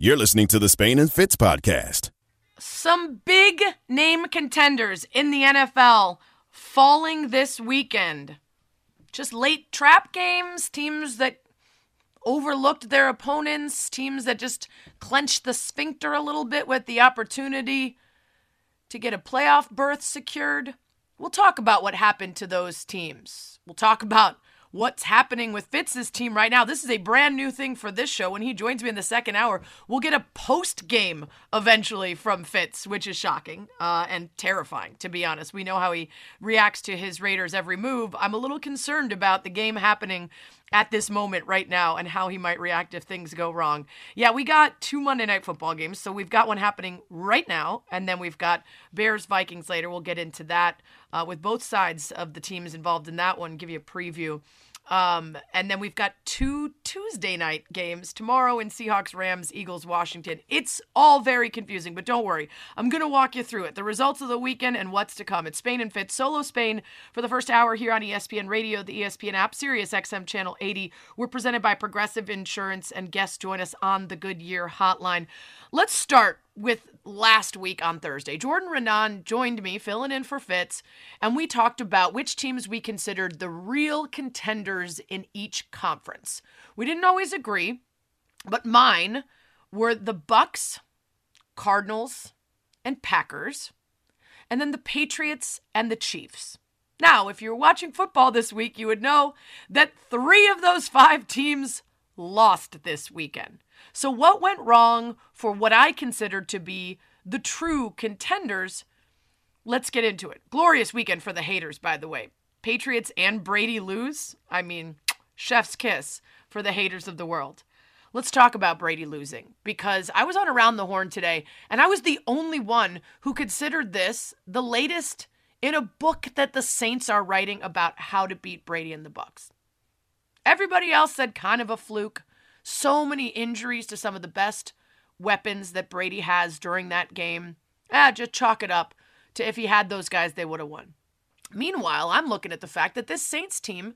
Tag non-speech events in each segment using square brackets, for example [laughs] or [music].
You're listening to the Spain and Fitz podcast. Some big name contenders in the NFL falling this weekend. Just late trap games, teams that overlooked their opponents, teams that just clenched the sphincter a little bit with the opportunity to get a playoff berth secured. We'll talk about what happened to those teams. We'll talk about what's happening with Fitz's team right now. This is a brand new thing for this show. When he joins me in the second hour, we'll get a post game eventually from Fitz, which is shocking uh, and terrifying, to be honest. We know how he reacts to his Raiders' every move. I'm a little concerned about the game happening at this moment right now and how he might react if things go wrong. Yeah, we got two Monday night football games. So we've got one happening right now, and then we've got Bears Vikings later. We'll get into that uh, with both sides of the teams involved in that one, give you a preview. Um, and then we've got two Tuesday night games tomorrow in Seahawks, Rams, Eagles, Washington. It's all very confusing, but don't worry. I'm going to walk you through it. The results of the weekend and what's to come. It's Spain and Fitz, solo Spain for the first hour here on ESPN Radio, the ESPN app, Sirius XM Channel 80. We're presented by Progressive Insurance, and guests join us on the Goodyear Hotline. Let's start with last week on Thursday. Jordan Renan joined me, filling in for Fitz, and we talked about which teams we considered the real contenders in each conference. We didn't always agree, but mine were the Bucks, Cardinals, and Packers, and then the Patriots and the Chiefs. Now, if you're watching football this week, you would know that three of those five teams lost this weekend. So, what went wrong for what I considered to be the true contenders? Let's get into it. Glorious weekend for the haters, by the way. Patriots and Brady lose. I mean, [tsk] chef's kiss for the haters of the world. Let's talk about Brady losing because I was on Around the Horn today and I was the only one who considered this the latest in a book that the Saints are writing about how to beat Brady and the Bucks. Everybody else said kind of a fluke. So many injuries to some of the best weapons that Brady has during that game. Ah, just chalk it up to if he had those guys, they would have won. Meanwhile, I'm looking at the fact that this Saints team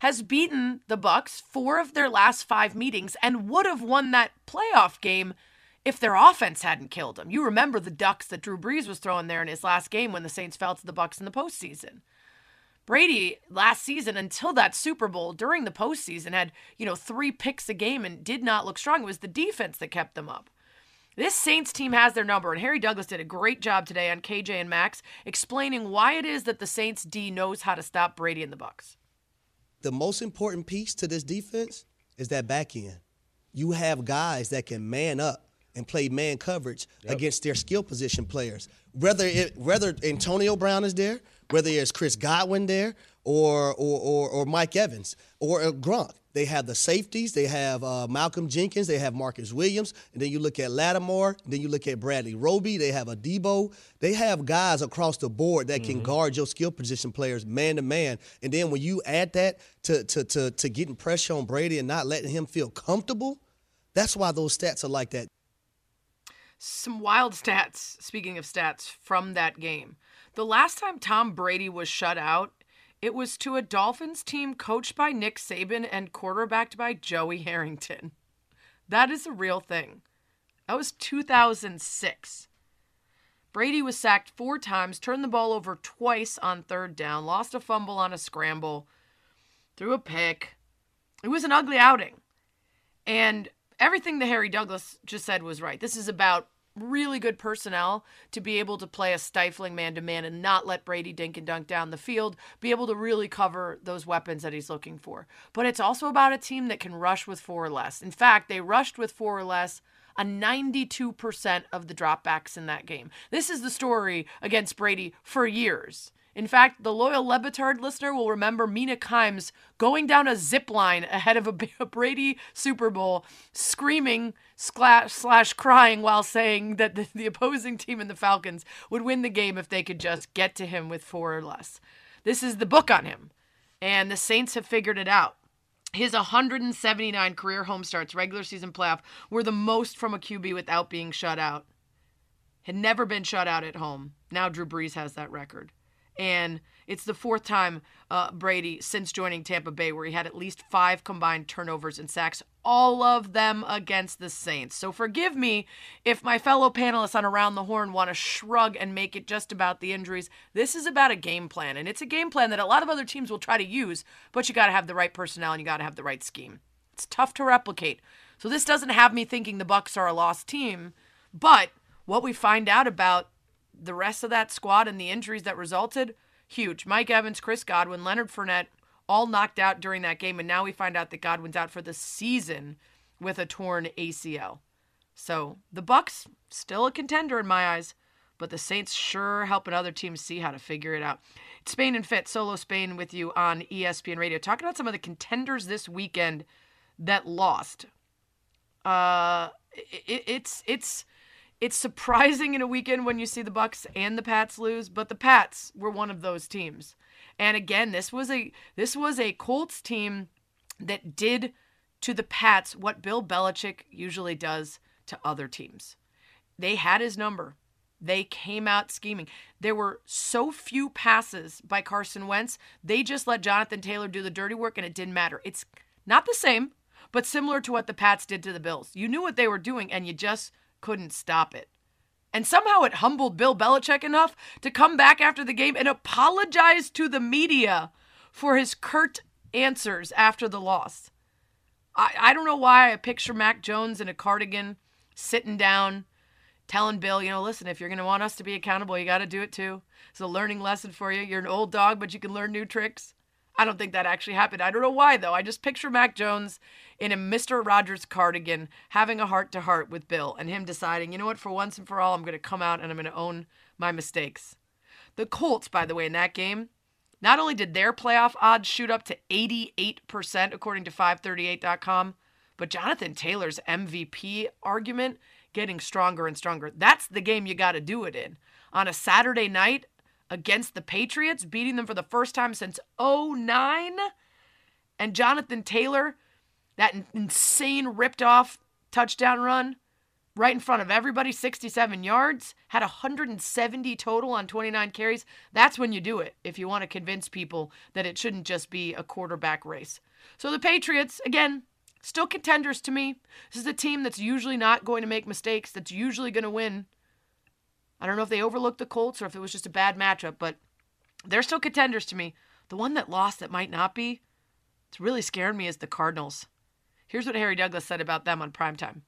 has beaten the Bucks four of their last five meetings and would have won that playoff game if their offense hadn't killed them. You remember the ducks that Drew Brees was throwing there in his last game when the Saints fell to the Bucks in the postseason. Brady last season until that Super Bowl during the postseason had, you know, three picks a game and did not look strong. It was the defense that kept them up. This Saints team has their number, and Harry Douglas did a great job today on KJ and Max explaining why it is that the Saints D knows how to stop Brady and the Bucks. The most important piece to this defense is that back end. You have guys that can man up and play man coverage yep. against their skill position players. Whether it, whether Antonio Brown is there, whether it's Chris Godwin there or or, or, or Mike Evans or uh, Gronk. They have the safeties. They have uh, Malcolm Jenkins. They have Marcus Williams. And then you look at Lattimore. Then you look at Bradley Roby. They have a Deebo. They have guys across the board that can mm-hmm. guard your skill position players man to man. And then when you add that to, to, to, to getting pressure on Brady and not letting him feel comfortable, that's why those stats are like that. Some wild stats, speaking of stats, from that game. The last time Tom Brady was shut out, it was to a Dolphins team coached by Nick Saban and quarterbacked by Joey Harrington. That is a real thing. That was 2006. Brady was sacked four times, turned the ball over twice on third down, lost a fumble on a scramble, threw a pick. It was an ugly outing. And everything that Harry Douglas just said was right. This is about really good personnel to be able to play a stifling man to man and not let Brady dink and dunk down the field, be able to really cover those weapons that he's looking for. But it's also about a team that can rush with four or less. In fact, they rushed with four or less a 92% of the dropbacks in that game. This is the story against Brady for years. In fact, the loyal Le Batard listener will remember Mina Kimes going down a zip line ahead of a, [laughs] a Brady Super Bowl, screaming slash, slash crying while saying that the, the opposing team in the Falcons would win the game if they could just get to him with four or less. This is the book on him, and the Saints have figured it out. His 179 career home starts, regular season playoff, were the most from a QB without being shut out. Had never been shut out at home. Now Drew Brees has that record. And it's the fourth time uh, Brady since joining Tampa Bay where he had at least five combined turnovers and sacks, all of them against the Saints. So forgive me if my fellow panelists on Around the Horn want to shrug and make it just about the injuries. This is about a game plan, and it's a game plan that a lot of other teams will try to use, but you got to have the right personnel and you got to have the right scheme. It's tough to replicate. So this doesn't have me thinking the Bucks are a lost team, but what we find out about the rest of that squad and the injuries that resulted, huge. Mike Evans, Chris Godwin, Leonard Fournette, all knocked out during that game, and now we find out that Godwin's out for the season with a torn ACL. So the Bucks still a contender in my eyes, but the Saints sure helping other teams see how to figure it out. It's Spain and Fit, solo Spain with you on ESPN Radio, talking about some of the contenders this weekend that lost. Uh, it, it's it's it's surprising in a weekend when you see the Bucks and the Pats lose, but the Pats were one of those teams. And again, this was a this was a Colts team that did to the Pats what Bill Belichick usually does to other teams. They had his number. They came out scheming. There were so few passes by Carson Wentz. They just let Jonathan Taylor do the dirty work and it didn't matter. It's not the same, but similar to what the Pats did to the Bills. You knew what they were doing and you just couldn't stop it. And somehow it humbled Bill Belichick enough to come back after the game and apologize to the media for his curt answers after the loss. I, I don't know why I picture Mac Jones in a cardigan sitting down telling Bill, you know, listen, if you're going to want us to be accountable, you got to do it too. It's a learning lesson for you. You're an old dog, but you can learn new tricks. I don't think that actually happened. I don't know why, though. I just picture Mac Jones in a Mr. Rogers cardigan having a heart to heart with Bill and him deciding, you know what, for once and for all, I'm going to come out and I'm going to own my mistakes. The Colts, by the way, in that game, not only did their playoff odds shoot up to 88%, according to 538.com, but Jonathan Taylor's MVP argument getting stronger and stronger. That's the game you got to do it in. On a Saturday night against the Patriots, beating them for the first time since 09. And Jonathan Taylor, that insane ripped off touchdown run right in front of everybody, 67 yards, had 170 total on 29 carries. That's when you do it if you want to convince people that it shouldn't just be a quarterback race. So the Patriots, again, still contenders to me. This is a team that's usually not going to make mistakes, that's usually going to win. I don't know if they overlooked the Colts or if it was just a bad matchup, but they're still contenders to me. The one that lost that might not be, it's really scaring me is the Cardinals. Here's what Harry Douglas said about them on primetime.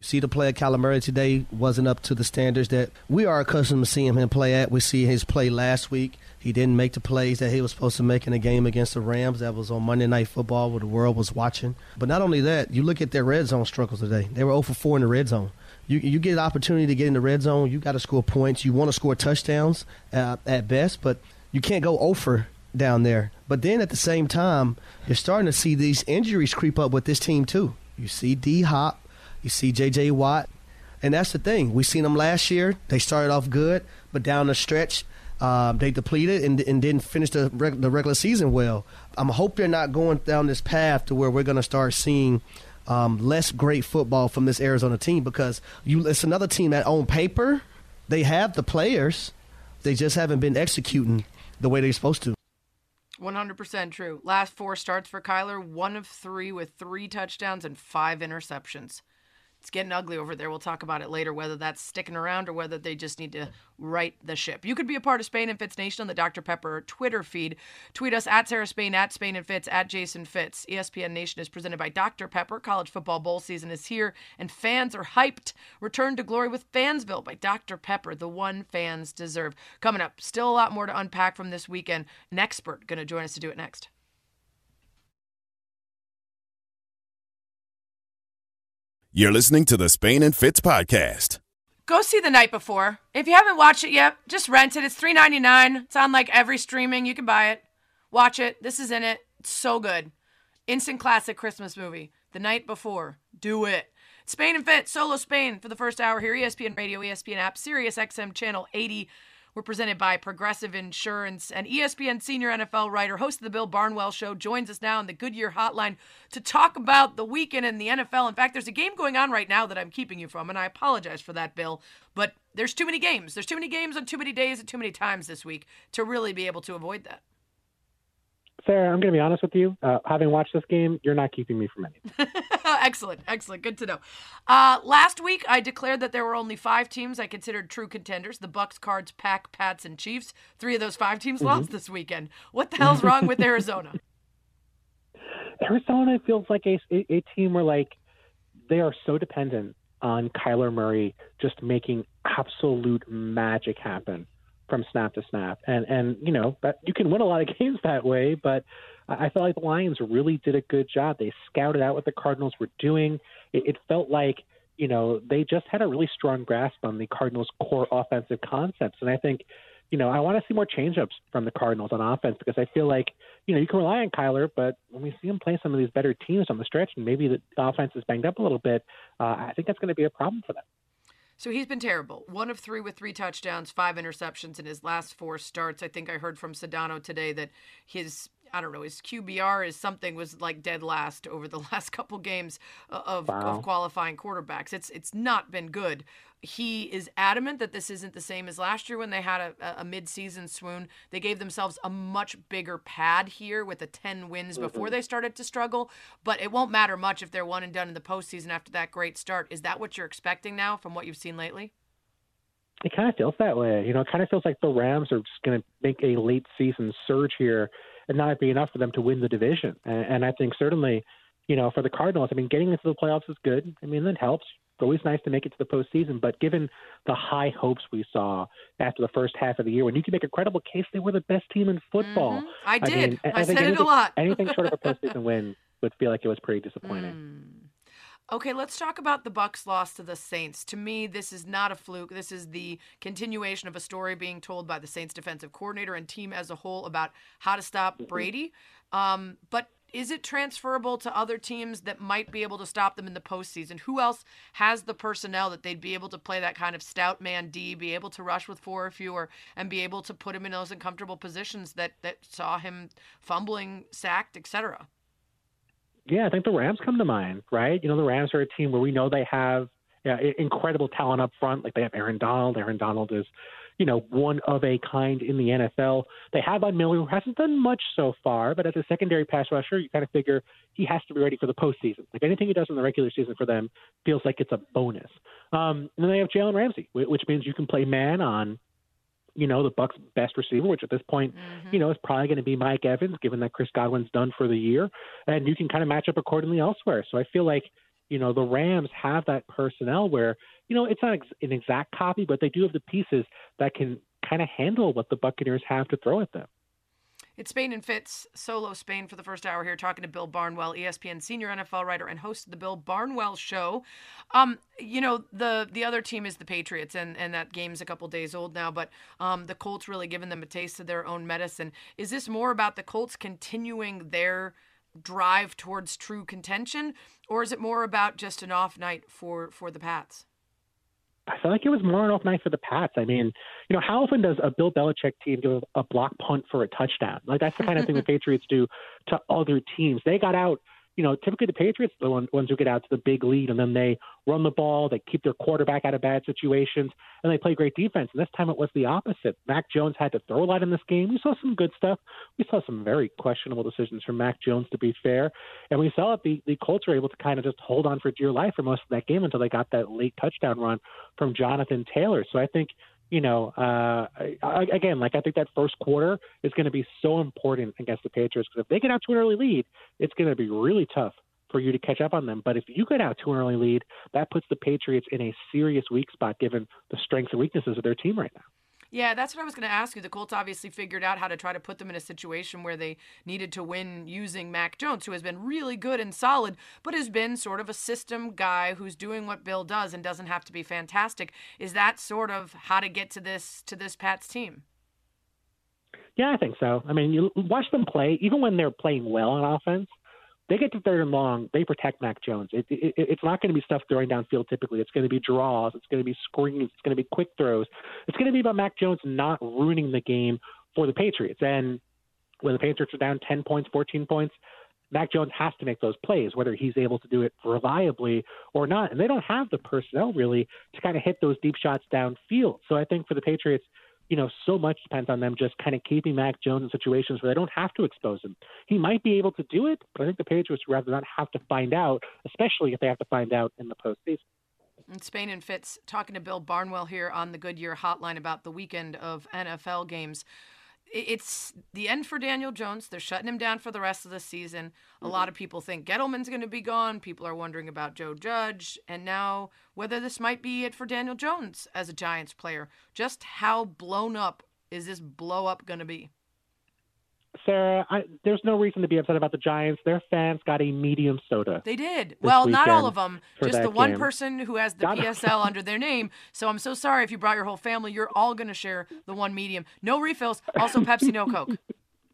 See the play of Kyler Murray today wasn't up to the standards that we are accustomed to seeing him play at. We see his play last week. He didn't make the plays that he was supposed to make in a game against the Rams. That was on Monday Night Football where the world was watching. But not only that, you look at their red zone struggles today. They were 0 for 4 in the red zone you you get an opportunity to get in the red zone. You got to score points. You want to score touchdowns uh, at best, but you can't go over down there. But then at the same time, you're starting to see these injuries creep up with this team too. You see D Hop, you see J.J. Watt, and that's the thing. We seen them last year. They started off good, but down the stretch, uh, they depleted and, and didn't finish the, reg- the regular season well. I'm hope they're not going down this path to where we're going to start seeing um, less great football from this Arizona team because you it's another team that on paper they have the players, they just haven't been executing the way they're supposed to. 100% true. Last four starts for Kyler, one of three with three touchdowns and five interceptions it's getting ugly over there. We'll talk about it later, whether that's sticking around or whether they just need to right the ship. You could be a part of Spain and Fitz Nation on the Dr. Pepper Twitter feed. Tweet us at Sarah Spain, at Spain and Fitz, at Jason Fitz. ESPN Nation is presented by Dr. Pepper. College football bowl season is here, and fans are hyped. Return to glory with Fansville by Dr. Pepper, the one fans deserve. Coming up, still a lot more to unpack from this weekend. An expert going to join us to do it next. You're listening to the Spain and Fitz podcast. Go see the night before. If you haven't watched it yet, just rent it. It's three ninety nine. It's on like every streaming. You can buy it. Watch it. This is in it. It's so good. Instant classic Christmas movie. The night before. Do it. Spain and Fit, solo Spain for the first hour here. ESPN Radio, ESPN app, Sirius XM channel 80. We're presented by Progressive Insurance and ESPN senior NFL writer, host of the Bill Barnwell Show, joins us now on the Goodyear Hotline to talk about the weekend in the NFL. In fact, there's a game going on right now that I'm keeping you from, and I apologize for that, Bill. But there's too many games. There's too many games on too many days and too many times this week to really be able to avoid that. Sarah, I'm going to be honest with you. Uh, having watched this game, you're not keeping me from anything. [laughs] excellent, excellent. Good to know. Uh, last week, I declared that there were only five teams I considered true contenders: the Bucks, Cards, Pack, Pats, and Chiefs. Three of those five teams mm-hmm. lost this weekend. What the hell's wrong with Arizona? [laughs] Arizona feels like a, a, a team where like they are so dependent on Kyler Murray just making absolute magic happen from snap to snap. And and you know that you can win a lot of [laughs] games that way, but I felt like the Lions really did a good job. They scouted out what the Cardinals were doing. It, it felt like you know they just had a really strong grasp on the Cardinals' core offensive concepts, and I think. You know, I want to see more changeups from the Cardinals on offense because I feel like, you know, you can rely on Kyler, but when we see him play some of these better teams on the stretch and maybe the offense is banged up a little bit, uh, I think that's going to be a problem for them. So he's been terrible. One of three with three touchdowns, five interceptions in his last four starts. I think I heard from Sedano today that his I don't know, his QBR is something was like dead last over the [laughs] last couple games of, wow. of qualifying quarterbacks. It's it's not been good. He is adamant that this isn't the same as last year when they had a, a mid-season swoon. They gave themselves a much bigger pad here with the 10 wins mm-hmm. before they started to struggle. But it won't matter much if they're one and done in the postseason after that great start. Is that what you're expecting now from what you've seen lately? It kind of feels that way. You know, it kind of feels like the Rams are just going to make a late season surge here and not be enough for them to win the division. And, and I think certainly, you know, for the Cardinals, I mean, getting into the playoffs is good. I mean, that helps. It's always nice to make it to the postseason, but given the high hopes we saw after the first half of the year, when you can make a credible case they were the best team in football. Mm-hmm. I did. I, mean, I, I said anything, it a lot. anything short of a postseason [laughs] win would feel like it was pretty disappointing. Mm. Okay, let's talk about the Bucks loss to the Saints. To me, this is not a fluke. This is the continuation of a story being told by the Saints defensive coordinator and team as a whole about how to stop. Brady. Um, but is it transferable to other teams that might be able to stop them in the postseason? Who else has the personnel that they'd be able to play that kind of stout man D, be able to rush with four or fewer, and be able to put him in those uncomfortable positions that that saw him fumbling, sacked, etc. Yeah, I think the Rams come to mind, right? You know, the Rams are a team where we know they have yeah, incredible talent up front. Like they have Aaron Donald. Aaron Donald is, you know, one of a kind in the NFL. They have Von Miller, who hasn't done much so far, but as a secondary pass rusher, you kind of figure he has to be ready for the postseason. Like anything he does in the regular season for them feels like it's a bonus. Um, and then they have Jalen Ramsey, which means you can play man on you know, the Bucks' best receiver, which at this point, mm-hmm. you know, is probably going to be Mike Evans, given that Chris Godwin's done for the year, and you can kind of match up accordingly elsewhere. So I feel like, you know, the Rams have that personnel where, you know, it's not ex- an exact copy, but they do have the pieces that can kind of handle what the Buccaneers have to throw at them. It's Spain and Fitz, solo Spain for the first hour here, talking to Bill Barnwell, ESPN senior NFL writer and host of the Bill Barnwell Show. Um, you know, the the other team is the Patriots, and, and that game's a couple days old now, but um, the Colts really giving them a taste of their own medicine. Is this more about the Colts continuing their drive towards true contention, or is it more about just an off night for, for the Pats? I feel like it was more an off night for the Pats. I mean, you know, how often does a Bill Belichick team give a block punt for a touchdown? Like that's the kind of thing the [laughs] Patriots do to other teams. They got out you know, typically the Patriots the ones who get out to the big lead, and then they run the ball, they keep their quarterback out of bad situations, and they play great defense. And this time it was the opposite. Mac Jones had to throw a lot in this game. We saw some good stuff. We saw some very questionable decisions from Mac Jones, to be fair. And we saw it. The, the Colts were able to kind of just hold on for dear life for most of that game until they got that late touchdown run from Jonathan Taylor. So I think you know, uh, I, again, like I think that first quarter is going to be so important against the Patriots because if they get out to an early lead, it's going to be really tough for you to catch up on them. But if you get out to an early lead, that puts the Patriots in a serious weak spot given the strengths and weaknesses of their team right now. Yeah, that's what I was going to ask you. The Colts obviously figured out how to try to put them in a situation where they needed to win using Mac Jones, who has been really good and solid, but has been sort of a system guy who's doing what Bill does and doesn't have to be fantastic. Is that sort of how to get to this to this Pats team? Yeah, I think so. I mean, you watch them play, even when they're playing well on offense, they get to third and long, they protect Mac Jones. It, it, it's not going to be stuff throwing downfield typically. It's going to be draws. It's going to be screens. It's going to be quick throws. It's going to be about Mac Jones not ruining the game for the Patriots. And when the Patriots are down 10 points, 14 points, Mac Jones has to make those plays, whether he's able to do it reliably or not. And they don't have the personnel really to kind of hit those deep shots downfield. So I think for the Patriots, you know, so much depends on them just kind of keeping Mac Jones in situations where they don't have to expose him. He might be able to do it, but I think the Patriots would rather not have to find out, especially if they have to find out in the postseason. And Spain and Fitz talking to Bill Barnwell here on the Goodyear Hotline about the weekend of NFL games it's the end for Daniel Jones. They're shutting him down for the rest of the season. A lot of people think Gettleman's going to be gone. People are wondering about Joe Judge. And now, whether this might be it for Daniel Jones as a Giants player. Just how blown up is this blow up going to be? Sarah, I, there's no reason to be upset about the Giants. Their fans got a medium soda. They did. Well, not all of them. Just the one game. person who has the PSL [laughs] under their name. So I'm so sorry if you brought your whole family. You're all going to share the one medium. No refills. Also Pepsi, no Coke.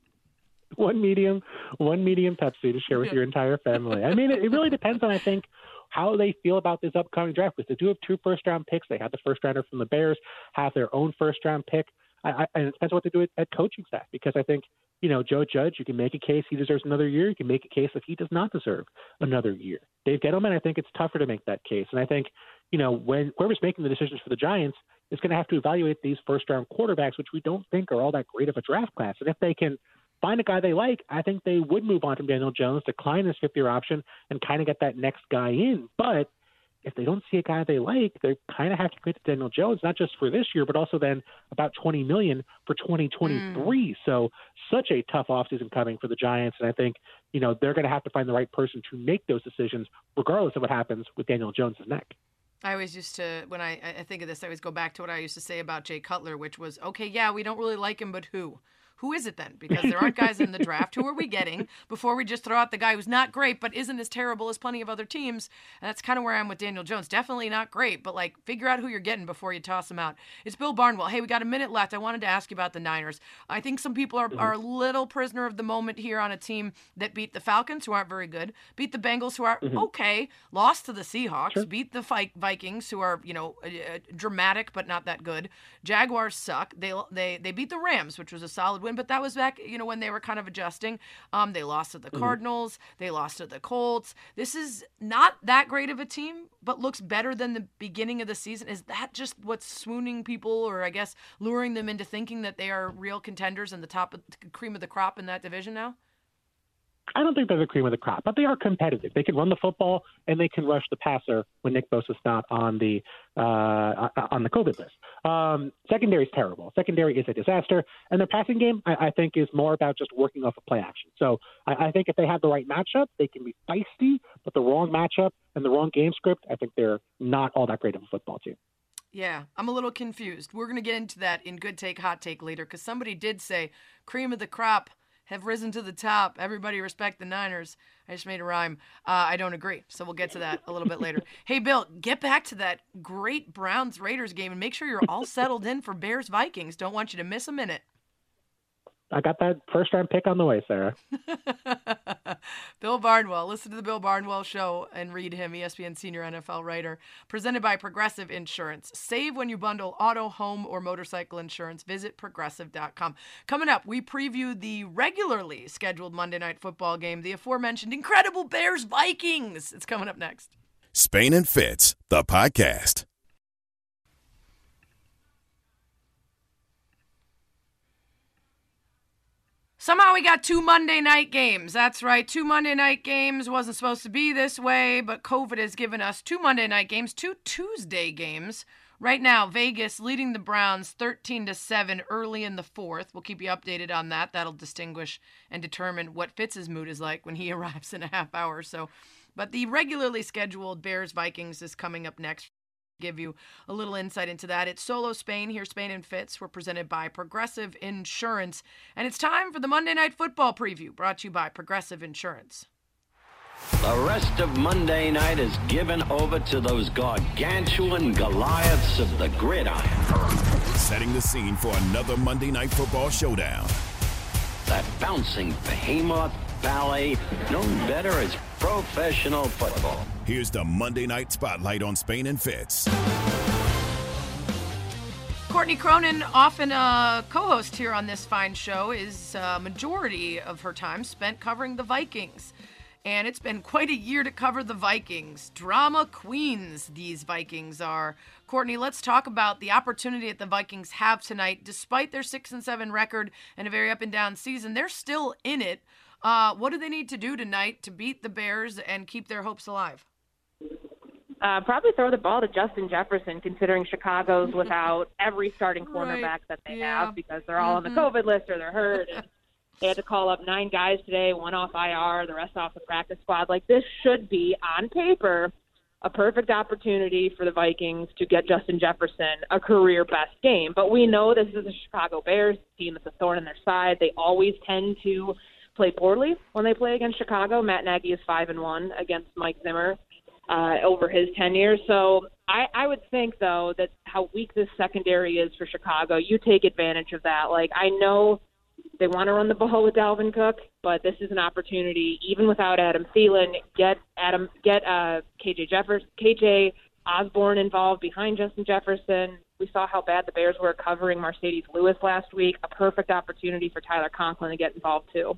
[laughs] one medium, one medium Pepsi to share with [laughs] your entire family. I mean, it, it really depends on, I think, how they feel about this upcoming draft. Because they do have two first round picks. They have the first rounder from the Bears, have their own first round pick. I, I, and it depends what they do at, at coaching staff. Because I think you know, Joe Judge, you can make a case he deserves another year. You can make a case that he does not deserve another year. Dave Gettleman, I think it's tougher to make that case. And I think, you know, when whoever's making the decisions for the Giants is going to have to evaluate these first round quarterbacks, which we don't think are all that great of a draft class. And if they can find a guy they like, I think they would move on from Daniel Jones, decline his fifth year option, and kind of get that next guy in. But if they don't see a guy they like, they kind of have to commit to Daniel Jones, not just for this year, but also then about 20 million for 2023. Mm. So such a tough offseason coming for the Giants, and I think you know they're going to have to find the right person to make those decisions, regardless of what happens with Daniel Jones's neck. I always used to, when I, I think of this, I always go back to what I used to say about Jay Cutler, which was, okay, yeah, we don't really like him, but who? Who is it then? Because there aren't guys in the draft. Who are we getting before we just throw out the guy who's not great but isn't as terrible as plenty of other teams? And that's kind of where I'm with Daniel Jones. Definitely not great, but like figure out who you're getting before you toss him out. It's Bill Barnwell. Hey, we got a minute left. I wanted to ask you about the Niners. I think some people are, mm-hmm. are a little prisoner of the moment here on a team that beat the Falcons, who aren't very good, beat the Bengals, who are mm-hmm. okay, lost to the Seahawks, sure. beat the Vikings, who are you know uh, dramatic but not that good. Jaguars suck. They they they beat the Rams, which was a solid win, but that was back you know, when they were kind of adjusting. Um, they lost to the mm-hmm. Cardinals, they lost to the Colts. This is not that great of a team, but looks better than the beginning of the season. Is that just what's swooning people, or I guess luring them into thinking that they are real contenders and the top of, cream of the crop in that division now? I don't think they're the cream of the crop, but they are competitive. They can run the football and they can rush the passer when Nick Bosa's not on the uh, on the COVID list. Um, secondary is terrible. Secondary is a disaster, and their passing game, I, I think, is more about just working off of play action. So I, I think if they have the right matchup, they can be feisty. But the wrong matchup and the wrong game script, I think they're not all that great of a football team. Yeah, I'm a little confused. We're going to get into that in good take, hot take later because somebody did say cream of the crop have risen to the top. Everybody respect the Niners. I just made a rhyme. Uh, I don't agree. So we'll get to that a little bit later. [laughs] Hey, Bill, get back to that great Browns Raiders game and make sure you're all settled in for Bears Vikings. Don't want you to miss a minute. I got that first round pick on the way, Sarah. [laughs] Bill Barnwell. Listen to the Bill Barnwell show and read him, ESPN senior NFL writer. Presented by Progressive Insurance. Save when you bundle auto, home, or motorcycle insurance. Visit progressive.com. Coming up, we preview the regularly scheduled Monday night football game, the aforementioned incredible Bears Vikings. It's coming up next. Spain and Fitz, the podcast. Somehow we got two Monday night games. That's right, two Monday night games. Wasn't supposed to be this way, but COVID has given us two Monday night games, two Tuesday games. Right now, Vegas leading the Browns 13 to 7 early in the fourth. We'll keep you updated on that. That'll distinguish and determine what Fitz's mood is like when he [laughs] arrives in a half hour or so. But the regularly scheduled Bears Vikings is coming up next give you a little insight into that. It's Solo Spain here, Spain and Fitz. We're presented by Progressive Insurance. And it's time for the Monday Night Football preview brought to you by Progressive Insurance. The rest of Monday night is given over to those gargantuan Goliaths of the gridiron. Setting the scene for another Monday Night Football showdown. That bouncing behemoth ballet known better as professional football. Here's the Monday Night Spotlight on Spain and Fitz. Courtney Cronin, often a co host here on this fine show, is a majority of her time spent covering the Vikings. And it's been quite a year to cover the Vikings. Drama queens, these Vikings are. Courtney, let's talk about the opportunity that the Vikings have tonight. Despite their 6 and 7 record and a very up and down season, they're still in it. Uh, what do they need to do tonight to beat the Bears and keep their hopes alive? Uh, probably throw the ball to Justin Jefferson, considering Chicago's without [laughs] every starting cornerback Right. that they Yeah. have because they're all on Mhm. the COVID list or they're hurt. And [laughs] they had to call up nine guys today, one off IR, the rest off the practice squad. Like this should be on paper a perfect opportunity for the Vikings to get Justin Jefferson a career best game. But we know this is a Chicago Bears team that's a thorn in their side. They always tend to play poorly when they play against Chicago. Matt Nagy is five and one against Mike Zimmer uh, over his tenure. So I, I would think though that how weak this secondary is for Chicago, you take advantage of that. Like I know they want to run the ball with Dalvin Cook, but this is an opportunity, even without Adam Thielen, get Adam, get uh, KJ Jefferson, KJ Osborne involved behind Justin Jefferson. We saw how bad the Bears were covering Marcedes Lewis last week. A perfect opportunity for Tyler Conklin to get involved too.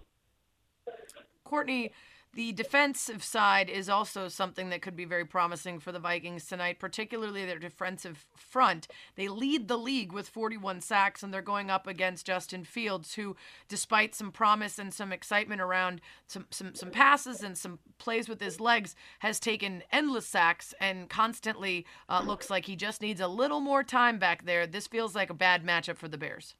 Courtney, the defensive side is also something that could be very promising for the Vikings tonight, particularly their defensive front. They lead the league with 41 sacks, and they're going up against Justin Fields, who, despite some promise and some excitement around some, some, some passes and some plays with his legs, has taken endless sacks and constantly uh, looks like he just needs a little more time back there. This feels like a bad matchup for the Bears.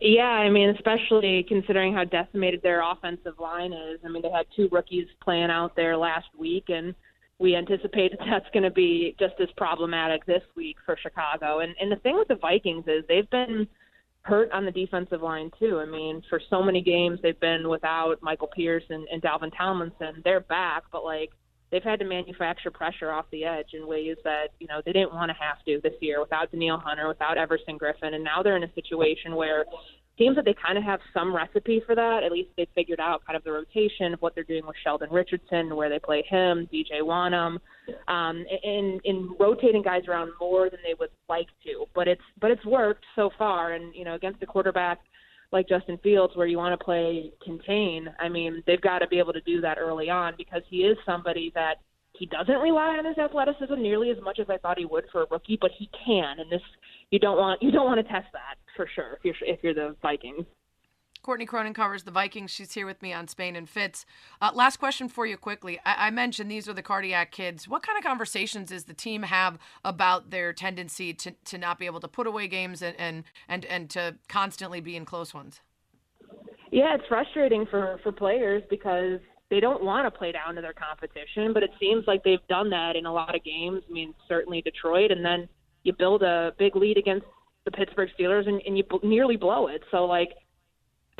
Yeah, I mean, especially considering how decimated their offensive line is. I mean, they had two rookies playing out there last week, and we anticipate [laughs] that that's going to be just as problematic this week for Chicago. And and the thing with the Vikings is they've been hurt on the defensive line too. I mean, for so many games they've been without Michael Pierce and, and Dalvin Tomlinson. They're back, but like they've had to manufacture pressure off the edge in ways that you know they didn't want to have to this year without Danielle Hunter, without Everson Griffen, and now they're in a situation where seems that they kind of have some recipe for that. At least they figured out kind of the rotation of what they're doing with Sheldon Richardson, where they play him, DJ Wonnum, um, in in rotating guys around more than they would like to. But it's but it's worked so far, and you know against the quarterback like Justin Fields, where you want to play contain. I mean, they've got to be able to do that early on because he is somebody that he doesn't rely on his athleticism nearly as much as I thought he would for a rookie, but he can, and this you don't want you don't want to test that for sure if you're if you're the Vikings. Courtney Cronin covers the Vikings. She's here with me on Spain and Fitz. Uh, last question for you, quickly. I-, I mentioned these are the cardiac kids. What kind of conversations does the team have about their tendency to, to not be able to put away games and, and and and to constantly be in close ones? Yeah, it's frustrating for for players because they don't want to play down to their competition, but it seems like they've done that in a lot of games. I mean, certainly Detroit, and then you build a big lead against the Pittsburgh Steelers, and, and you b- nearly blow it. So, like,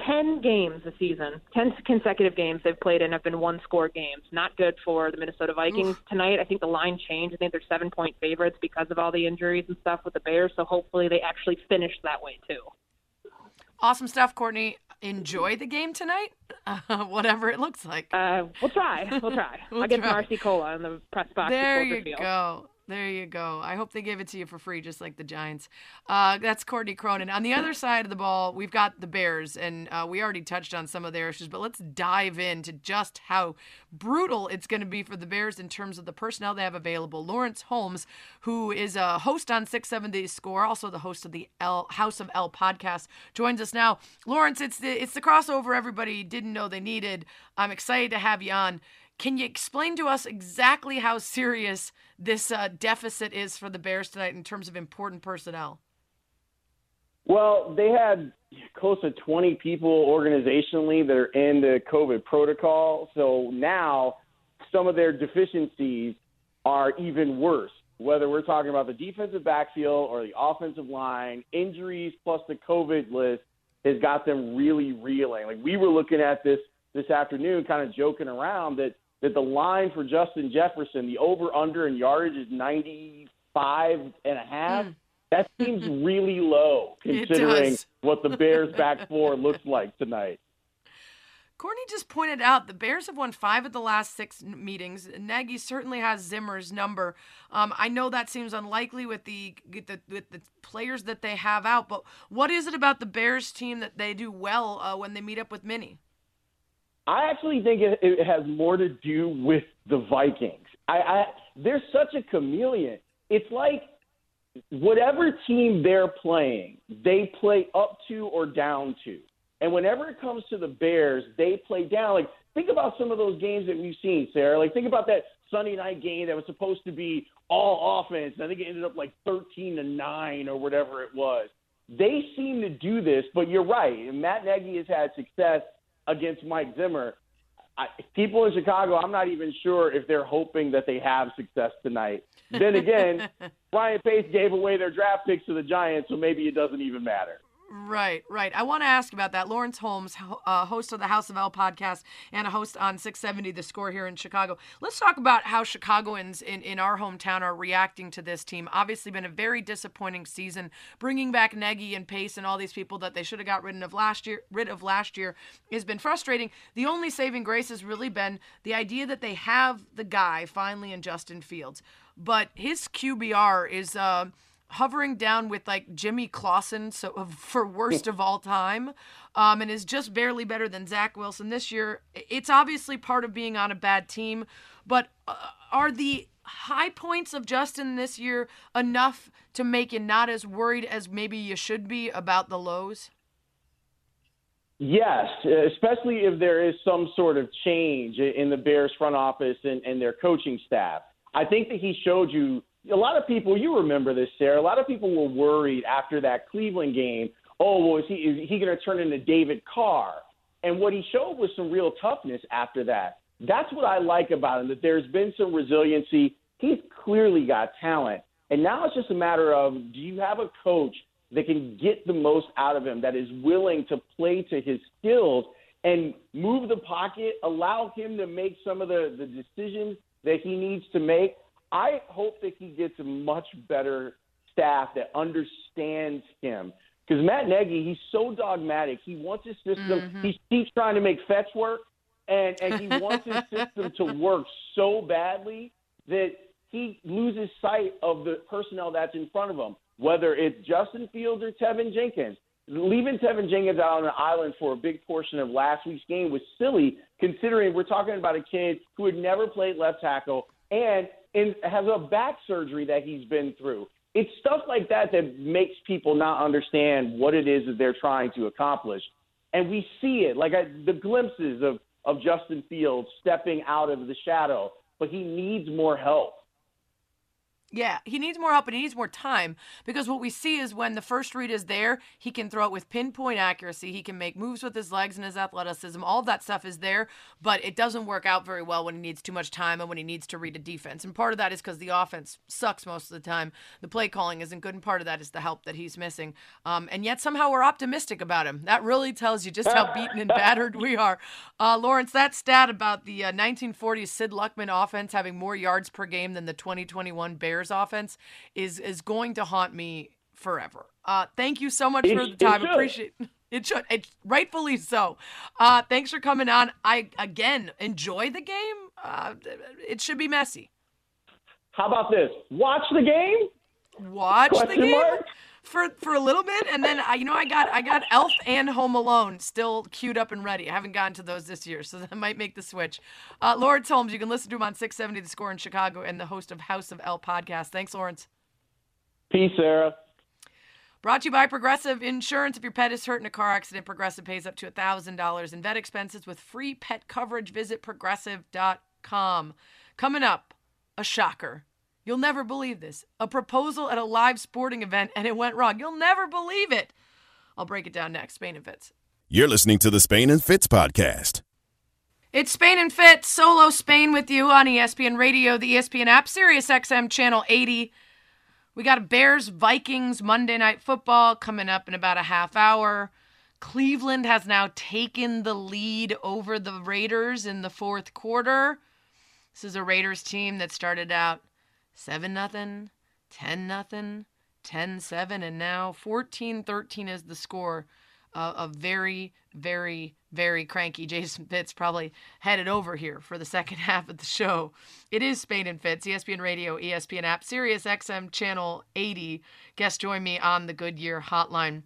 10 games this season, 10 consecutive games they've played in have been one score games. Not good for the Minnesota Vikings tonight. I think the line changed. I think they're seven point favorites because of all the injuries and stuff with the Bears. So hopefully they actually finish that way too. Awesome stuff, Courtney. Enjoy the game tonight, uh, [laughs] whatever it looks like. Uh, we'll try. We'll try. [laughs] We'll I'll get try. Marcy Cola in the press box. There you go. There you go. I hope they give it to you for free, just like the Giants. Uh, that's Courtney Cronin. On the other side of the ball, we've got the Bears, and uh, we already touched on some of their issues, but let's dive into just how brutal it's going to be for the Bears in terms of the personnel they have available. Lawrence Holmes, who is a host on 670 Score, also the host of the L, House of L podcast, joins us now. Lawrence, it's the it's the crossover everybody didn't know they needed. I'm excited to have you on. Can you explain to us exactly how serious this uh, deficit is for the Bears tonight in terms of important personnel? Well, they had close to 20 people organizationally that are in the COVID protocol. So now some of their deficiencies are even worse. Whether we're talking about the defensive backfield or the offensive line, injuries plus the COVID list has got them really reeling. Like we were looking at this this afternoon, kind of joking around that that the line for Justin Jefferson, the over under in yardage is 95 and a half. That seems [laughs] really low considering [laughs] what the Bears back four looks like tonight. Courtney just pointed out the Bears have won five of the last six meetings. Nagy certainly has Zimmer's number. Um, I know that seems unlikely with the, with the, with the players that they have out, but what is it about the Bears team that they do well uh, when they meet up with Minnie? I actually think it, it has more to do with the Vikings. I, I they're such a chameleon. It's like whatever team they're playing, they play up to or down to. And whenever it comes to the Bears, they play down. Like, think about some of those games that we've seen, Sarah. Like, think about that Sunday night game that was supposed to be all offense. And I think it ended up like 13 to 9 or whatever it was. They seem to do this, but you're right. Matt Nagy has had success against Mike Zimmer. I, people in Chicago, I'm not even sure if they're hoping that they have success tonight. Then again, [laughs] Ryan Pace gave away their draft picks to the Giants, so maybe it doesn't even matter. Right, right. I want to ask about that. Lawrence Holmes, uh, host of the House of L podcast and a host on 670 The Score here in Chicago. Let's talk about how Chicagoans in, in our hometown are reacting to this team. Obviously, been a very disappointing season. Bringing back Nagy and Pace and all these people that they should have got rid of last year, rid of last year, has been frustrating. The only saving grace has really been the idea that they have the guy finally in Justin Fields, but his QBR is. Uh, hovering down with like Jimmy Clausen, so for worst of all time, um, and is just barely better than Zach Wilson this year. It's obviously part of being on a bad team, but uh, are the high points of Justin this year enough to make you not as worried as maybe you should be about the lows? Yes, especially if there is some sort of change in the Bears front office and, and their coaching staff. I think that he showed you a lot of people, you remember this, Sarah. A lot of people were worried after that Cleveland game. Oh, well, is he is he going to turn into David Carr? And what he showed was some real toughness after that. That's what I like about him. That there's been some resiliency. He's clearly got talent, and now it's just a matter of do you have a coach that can get the most out of him, that is willing to play to his skills and move the pocket, allow him to make some of the, the decisions that he needs to make I hope that he gets a much better staff that understands him. Because Matt Nagy, he's so dogmatic. He wants his system. Mm-hmm. He keeps trying to make fetch work, and and he wants his [laughs] system to work so badly that he loses sight of the personnel that's in front of him. Whether it's Justin Fields or Teven Jenkins, leaving Teven Jenkins out on an island for a big portion of last week's game was silly, considering we're talking about a kid who had never played left tackle and and has a back surgery that he's been through. It's stuff like that that makes people not understand what it is that they're trying to accomplish. And we see it, like I, the glimpses of, of Justin Fields stepping out of the shadow, but he needs more help. Yeah, he needs more help and he needs more time because what we see is when the first read is there, he can throw it with pinpoint accuracy. He can make moves with his legs and his athleticism. All that stuff is there, but it doesn't work out very well when he needs too much time and when he needs to read a defense. And part of that is because the offense sucks most of the time. The play calling isn't good, and part of that is the help that he's missing. Um, and yet somehow we're optimistic about him. That really tells you just how [laughs] beaten and battered we are. Uh, Lawrence, that stat about the uh, 1940s Sid Luckman offense having more yards per game than the 2021 Bears Bears offense is is going to haunt me forever. Uh, thank you so much it, for the time. Appreciate [laughs] it. Should it rightfully so. Uh, thanks for coming on. I again enjoy the game. Uh, it should be messy. How about this? Watch the game. Watch Question the game. Mark? For for a little bit, and then I, you know, I got I got Elf and Home Alone still queued up and ready. I haven't gotten to those this year, so [laughs] that might make the switch. Uh, Lawrence Holmes, you can listen to him on 670 The Score in Chicago, and the host of House of L podcast. Thanks, Lawrence. Peace, Sarah. Brought to you by Progressive Insurance. If your pet is hurt in a car accident, Progressive pays up to $1,000 in vet expenses with free pet coverage. Visit progressive.com. Coming up, a shocker. You'll never believe this. A proposal at a live sporting event and it went wrong. You'll never believe it. I'll break it down next. Spain and Fitz. You're listening to the Spain and Fitz podcast. It's Spain and Fitz, solo Spain with you on ESPN Radio, the ESPN app, Sirius XM channel 80. We got Bears Vikings Monday Night Football coming up in about a half hour. Cleveland has now taken the lead over the Raiders in the fourth quarter. This is a Raiders team that started out 7 nothing, 10 nothing, 10 7 and now 14 13 is the score. a, a very, very, very cranky Jason [laughs] Fitz probably headed over here for the second [laughs] half of the show. It is Spain and Fitz, ESPN Radio, ESPN app, Sirius XM Channel 80. Guest join me on the Goodyear Hotline.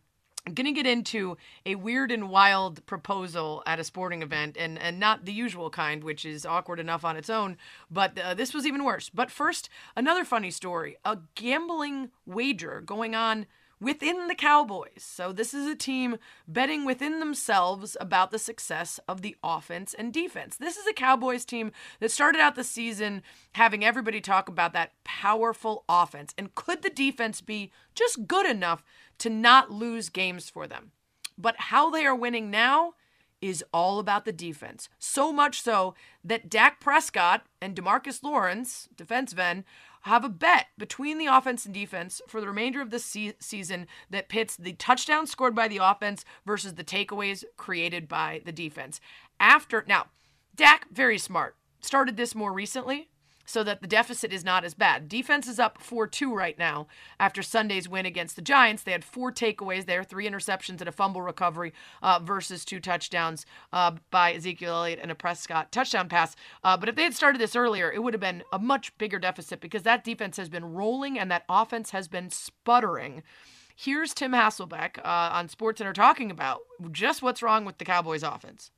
I'm going to get into a weird and wild proposal at a sporting event, and, and not the usual kind, which is awkward enough on its own, but uh, this was even worse. But first, another funny story a gambling wager going on within the Cowboys. So, this is a team betting within themselves about the success of the offense and defense. This is a Cowboys team that started out the season having everybody talk about that powerful offense. And could the defense be just good enough to not lose games for them? But how they are winning now is all about the defense. So much so that Dak Prescott and Demarcus Lawrence, defense have a bet between the offense and defense for the remainder of the se- season that pits the touchdowns scored by the offense versus the takeaways created by the defense. After now, Dak very smart. Started this more recently so that the deficit is not as bad. Defense is up 4 2 right now after Sunday's win against the Giants. They had four takeaways there, three interceptions and a fumble recovery uh, versus two touchdowns uh, by Ezekiel Elliott and a Prescott touchdown pass. Uh, but if they had started this earlier, it would have been a much bigger deficit because that defense has been rolling and that offense has been sputtering. Here's Tim Hasselbeck uh, on SportsCenter talking about just what's wrong with the Cowboys' offense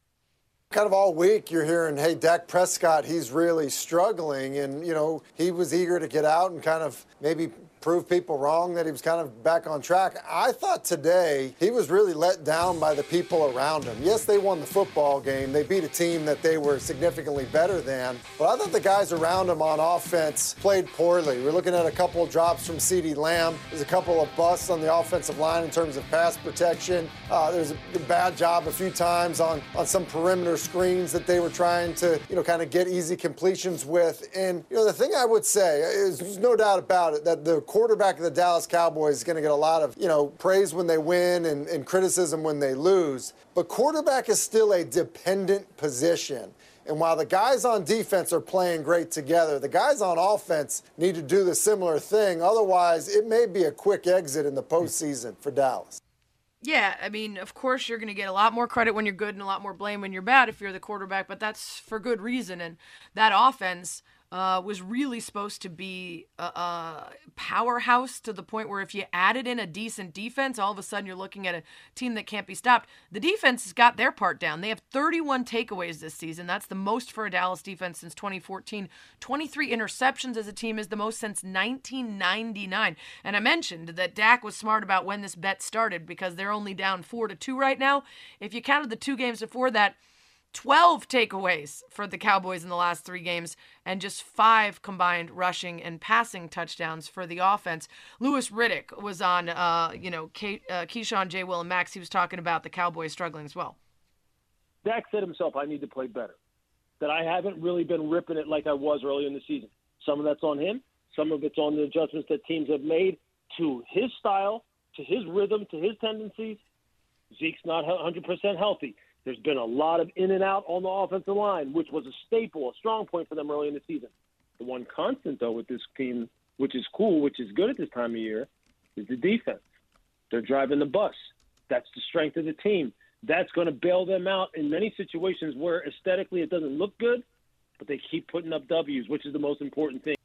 kind of all week you're hearing, hey, Dak Prescott, he's really struggling. And, you know, he was eager to get out and kind of maybe prove people wrong that he was kind of back on track. I thought today he was really let down by the people around him. Yes, they won the football game. They beat a team that they were significantly better than. But I thought the guys around him on offense played poorly. We're looking at a couple of drops from CeeDee Lamb. There's a couple of busts on the offensive line in terms of pass protection. Uh, there's a bad job a few times on, on some perimeter screens that they were trying to, you know, kind of get easy completions with. And, you know, the thing I would say is there's no doubt about it that the quarterback of the Dallas Cowboys is going to get a lot of, you know, praise when they win and, and criticism when they lose. But quarterback is still a dependent position. And while the guys on defense are playing great together, the guys on offense need to do the similar thing. Otherwise, it may be a quick exit in the postseason for Dallas. Yeah, I mean, of course, you're going to get a lot more credit when you're good and a lot more blame when you're bad if you're the quarterback, but that's for good reason. And that offense uh, was really supposed to be a, a, powerhouse to the point where if you added in a decent defense, all of a sudden you're looking at a team that can't be stopped. The defense has got their part down. They have 31 takeaways this season. That's the most for a Dallas defense since 2014. 23 interceptions as a team is the most since 1999. And I mentioned that Dak was smart about when this bet started because they're only down four to two right now. If you counted the two games before that, 12 takeaways for the Cowboys in the last three games, and just five combined rushing and passing touchdowns for the offense. Louis Riddick was on, uh, you know, Kay, uh, Keyshawn, J. Will, and Max. He was talking about the Cowboys struggling as well. Dak said himself, I need to play better. That I haven't really been ripping it like I was early in the season. Some of that's on him. Some of it's on the adjustments that teams have made to his style, to his rhythm, to his tendencies. Zeke's not 100% healthy. There's been a lot of in and out on the offensive line, which was a staple, a strong point for them early in the season. The one constant, though, with this team, which is cool, which is good at this time of year, is the defense. They're driving the bus. That's the strength of the team. That's going to bail them out in many situations where aesthetically it doesn't look good, but they keep putting up W's, which is the most important thing.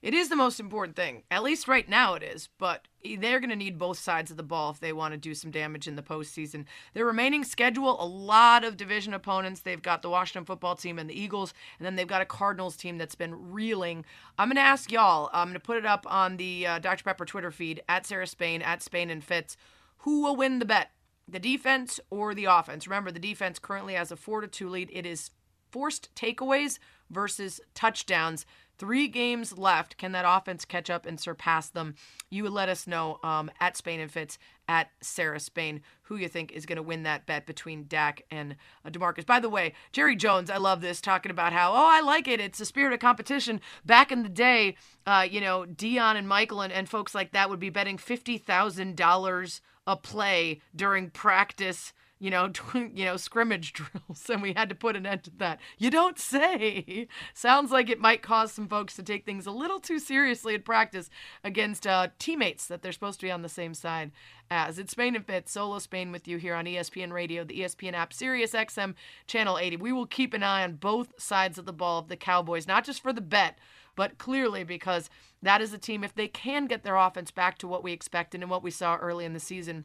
It is the most important thing. At least right now it is, but they're going to need both sides of the ball if they want to do some damage in the postseason. Their remaining schedule, a lot of division opponents. They've got the Washington football team and the Eagles, and then they've got a Cardinals team that's been reeling. I'm going to ask y'all, I'm going to put it up on the uh, Dr. Pepper Twitter feed, at Sarah Spain, at Spain and Fitz. Who will win the bet? The defense or the offense? Remember, the defense currently has a 4 to 2 lead. It is forced takeaways versus touchdowns. Three games left. Can that offense catch up and surpass them? You would let us know um, at Spain and Fitz at Sarah Spain who you think is going to win that bet between Dak and uh, Demarcus. By the way, Jerry Jones, I love this, talking about how, oh, I like it. It's a spirit of competition. Back in the day, uh, you know, Dion and Michael and, and folks like that would be betting $50,000 a play during practice you know, [laughs] you know, scrimmage [laughs] drills, and we had to put an end to that. You don't say. Sounds like it might cause some folks to take things a little too seriously in practice against uh, teammates that they're supposed to be on the same side as. It's Spain and Fitz, solo Spain with you here on ESPN Radio, the ESPN app, Sirius XM, Channel 80. We will keep an eye on both sides of the ball of the Cowboys, not just for the bet, but clearly because that is a team, if they can get their offense back to what we expected and what we saw early in the season,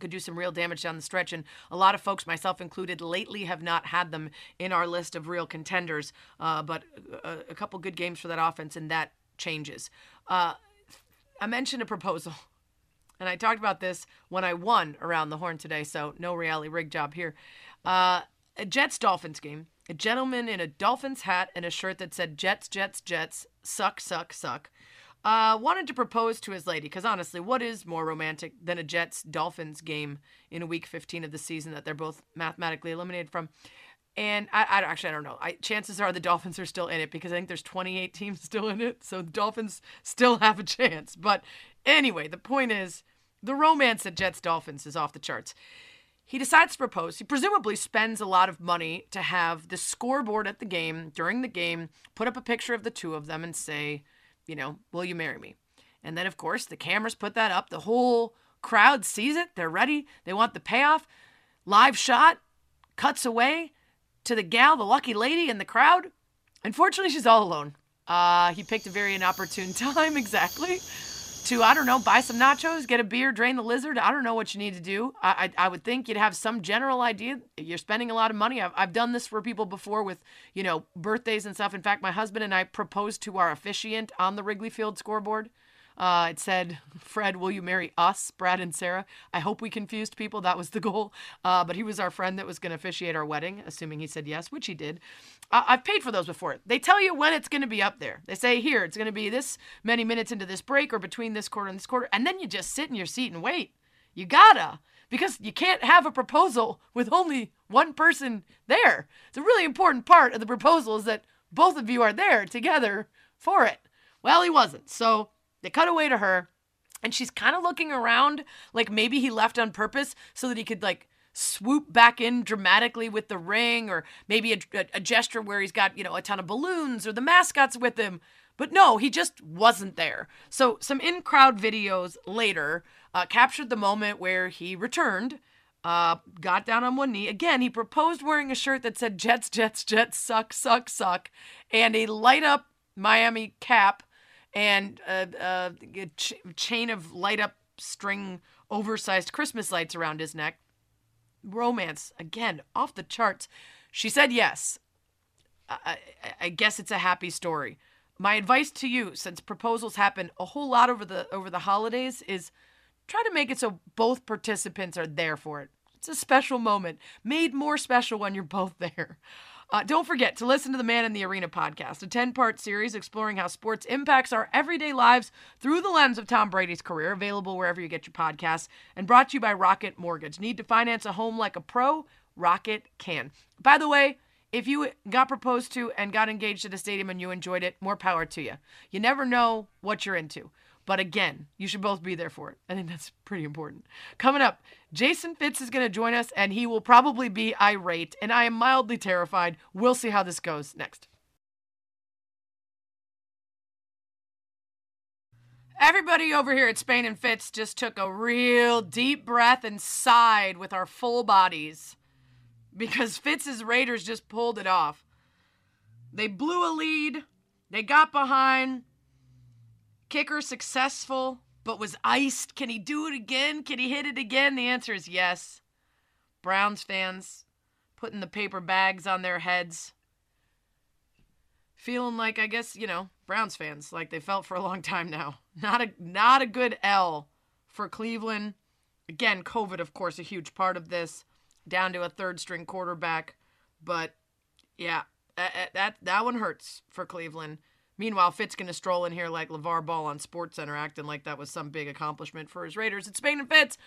could do some real damage down the stretch. And a lot of folks, myself included, lately have not had them in our list of real contenders. Uh, but a, a, couple good games for that offense, and that changes. Uh, I mentioned a proposal, [laughs] and I talked about this when I won around the horn today, so no reality rig job here. Uh, a Jets Dolphins game. A gentleman in a Dolphins hat and a shirt that said Jets, Jets, Jets, suck, suck, suck uh, wanted to propose to his lady because honestly, what is more romantic than a Jets Dolphins game in week 15 of the season that they're both mathematically eliminated from? And I, I actually I don't know. I, chances are the Dolphins are still in it because I think there's 28 teams [laughs] still in it, so the Dolphins still have a chance. But anyway, the point is the romance at Jets Dolphins is off the charts. He decides to propose. He presumably spends a lot of money to have the scoreboard at the game during the game put up a picture of the two of them and say, you know, will you marry me? And then, of course, the cameras put that up. The whole crowd sees it. They're ready. They want the payoff. Live shot cuts away to the gal, the lucky lady in the crowd. Unfortunately, she's all alone. Uh, he picked a very inopportune [laughs] time, exactly, to, I don't know, buy some nachos, get a beer, drain the lizard. I don't know what you need to do. I, I, I would think you'd have some general idea. You're spending a lot of money. I've, I've done this for people before with, you know, birthdays and stuff. In fact, my husband and I proposed to our officiant on the Wrigley Field scoreboard. Uh, it said, Fred, will you marry us, Brad and Sarah? I hope we confused people. That was the goal. Uh, but he was our friend that was going to officiate our wedding, assuming he said yes, which he did. Uh, I've paid for those before. They tell you when it's going to be up there. They say, here, it's going to be this many minutes into this break or between this quarter and this quarter. And then you just sit in your seat and wait. You gotta. Because you can't have a proposal with only one person there. It's a really important part of the proposal is that both of you are there together for it. Well, he wasn't. So they cut away to her, and she's kind of looking around like maybe he left on purpose so that he could like swoop back in dramatically with the ring or maybe a, a, a, gesture where he's got you know a ton of balloons or the mascots with him. But no he just wasn't there. So some in-crowd videos later uh, captured the moment where he returned uh, got down on one knee. Again he proposed wearing a shirt that said jets jets jets suck suck suck and a light up miami cap and a, a, ch- chain of light up string oversized Christmas lights around his neck. Romance, again, off the charts. She said yes. I, I, I guess it's a happy story. My advice to you, since proposals happen a whole lot over the over the holidays, is try to make it so both participants are there for it. It's a special moment, made more special when you're both there. Uh, don't forget to listen to the Man in the Arena podcast, a 10 part series exploring how sports impacts our everyday lives through the lens of Tom Brady's career, available wherever you get your podcasts, and brought to you by Rocket Mortgage. Need to finance a home like a pro? Rocket can. By the way, if you got proposed to and got engaged at a stadium and you enjoyed it, more power to you. You never know what you're into. But again, you should both be there for it. I think that's pretty important. Coming up, Jason Fitz is going to join us, and he will probably be irate, and I am mildly terrified. We'll see how this goes next. Everybody over here at Spain and Fitz just took a real deep breath and sighed with our full bodies because Fitz's Raiders just pulled it off. They blew a lead, they got behind, Kicker successful, but was iced. Can he do it again? Can he hit it again? The answer is yes. Browns fans putting the paper bags on their heads. Feeling like I guess, you know, Browns fans like they felt for a long time now. Not a not a good L for Cleveland. Again, COVID of course a huge part of this. Down to a third string quarterback, but yeah, that that, that one hurts for Cleveland. Meanwhile, Fitz to stroll in here like LaVar Ball on SportsCenter, acting like that was some big accomplishment for his Raiders. It's Spain and Fitz.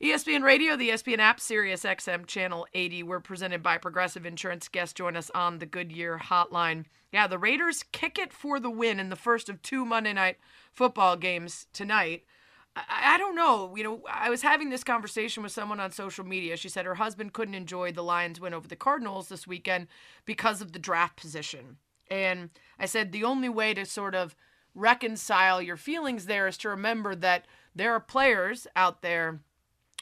ESPN Radio, the ESPN app, Sirius XM Channel 80. We're presented by Progressive Insurance. Guests join us on the Goodyear Hotline. Yeah, the Raiders kick it for the win in the first of two Monday night football games tonight. I, I don't know. You know, I was having this conversation with someone on social media. She said her husband couldn't enjoy the Lions win over the Cardinals this weekend because of the draft position. And I said the only way to sort of reconcile your feelings there is to remember that there are players out there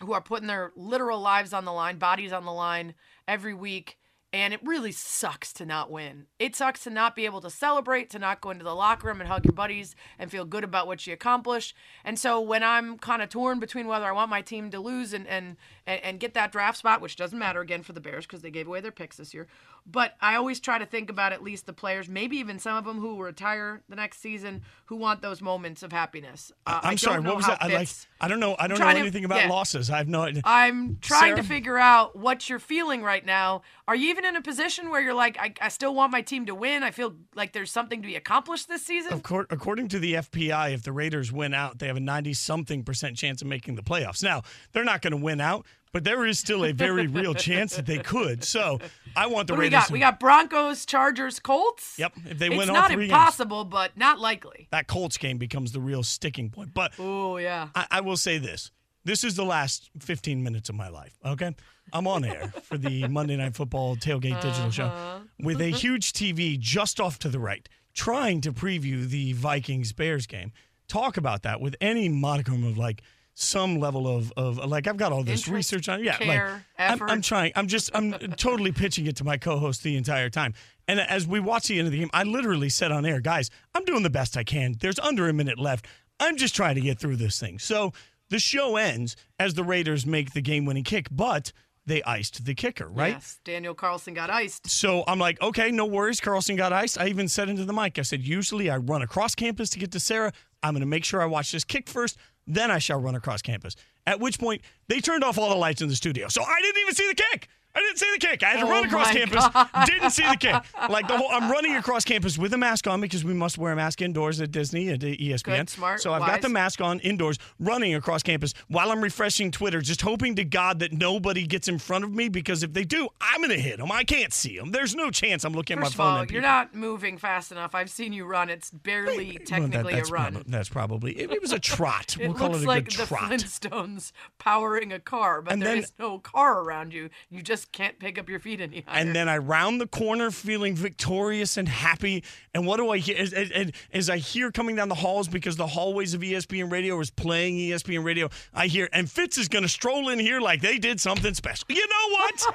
who are putting their literal lives on the line, bodies on the line every week. And it really sucks to not win. It sucks to not be able to celebrate, to not go into the locker room and hug your buddies and feel good about what you accomplished. And so when I'm kind of torn between whether I want my team to lose and and and, and get that draft spot, which doesn't matter again for the Bears because they gave away their picks this year, but I always try to think about at least the players, maybe even some of them who will retire the next season, who want those moments of happiness. Uh, I'm sorry. What was that? I like. I don't know. I don't know trying to- anything about yeah. losses. I have no idea. I'm trying to figure out what you're feeling right now. Are you even in a position where you're like, I, I still want my team to win? I feel like there's something to be accomplished this season? Of course, according to the FPI, if the Raiders win out, they have a 90 something percent chance of making the playoffs. Now, they're not going to win out, but there is still a very real chance that they could. So I want the What do we Raiders. got? to- We got Broncos, Chargers, Colts. Yep. If they it's win not three games, it's not impossible, but not likely. that Colts game becomes the real sticking point. But Oh yeah. I, I will say this. This is the last 15 minutes of my life, okay? I'm on air for the [laughs] Monday Night Football Tailgate Digital Show uh-huh. with a [laughs] huge TV just off to the right, trying to preview the Vikings Bears game. Talk about that with any modicum of like some level of, of like, I've got all this Interest, research on Yeah, care, like, I'm, I'm trying. I'm just, I'm totally pitching it to my co host the entire time. And as we watch the end of the game, I literally said on air, guys, I'm doing the best I can. There's under a minute left. I'm just trying to get through this thing. So the show ends as the Raiders make the game winning kick, but they iced the kicker, right? Yes. Daniel Carlson got iced. So I'm like, okay, no worries. Carlson got iced. I even said into the mic, I said, usually I run across campus to get to Sarah. I'm going to make sure I watch this kick first, then I shall run across campus. At which point, they turned off all the lights in the studio. So I didn't even see the kick. I didn't see the kick. I had to Oh run across campus. God. Didn't see the kick. Like the whole, I'm running across campus with a mask on because we must wear a mask indoors at Disney at ESPN. Good, smart, so I've got the mask on indoors, running across campus while I'm refreshing Twitter, just hoping to God that nobody gets in front of me because if they do, I'm going to hit them. I can't see them. There's no chance I'm looking First at my phone. all, you're people. not moving fast enough. I've seen you run. It's barely that- technically that's a run. prob- that's probably it, it was a trot. [laughs] We'll call looks it a like good the trot. Flintstones powering a car, but there And is no car around you. You just can't pick up your feet any higher. And then I round the corner feeling victorious and happy. And what do I hear? As, as, as I hear coming down the halls because the hallways of ESPN Radio is playing ESPN Radio, I hear, and Fitz is going to stroll in here like they did something special. You know what?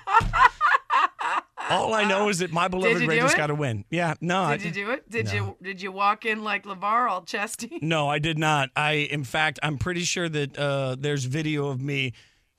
[laughs] All I know is that my beloved Raiders got to win. Yeah, no. I did you do it? Did you did you walk in like LaVar, all chesty? No, I did not. I, in fact, I'm pretty sure that uh, there's video of me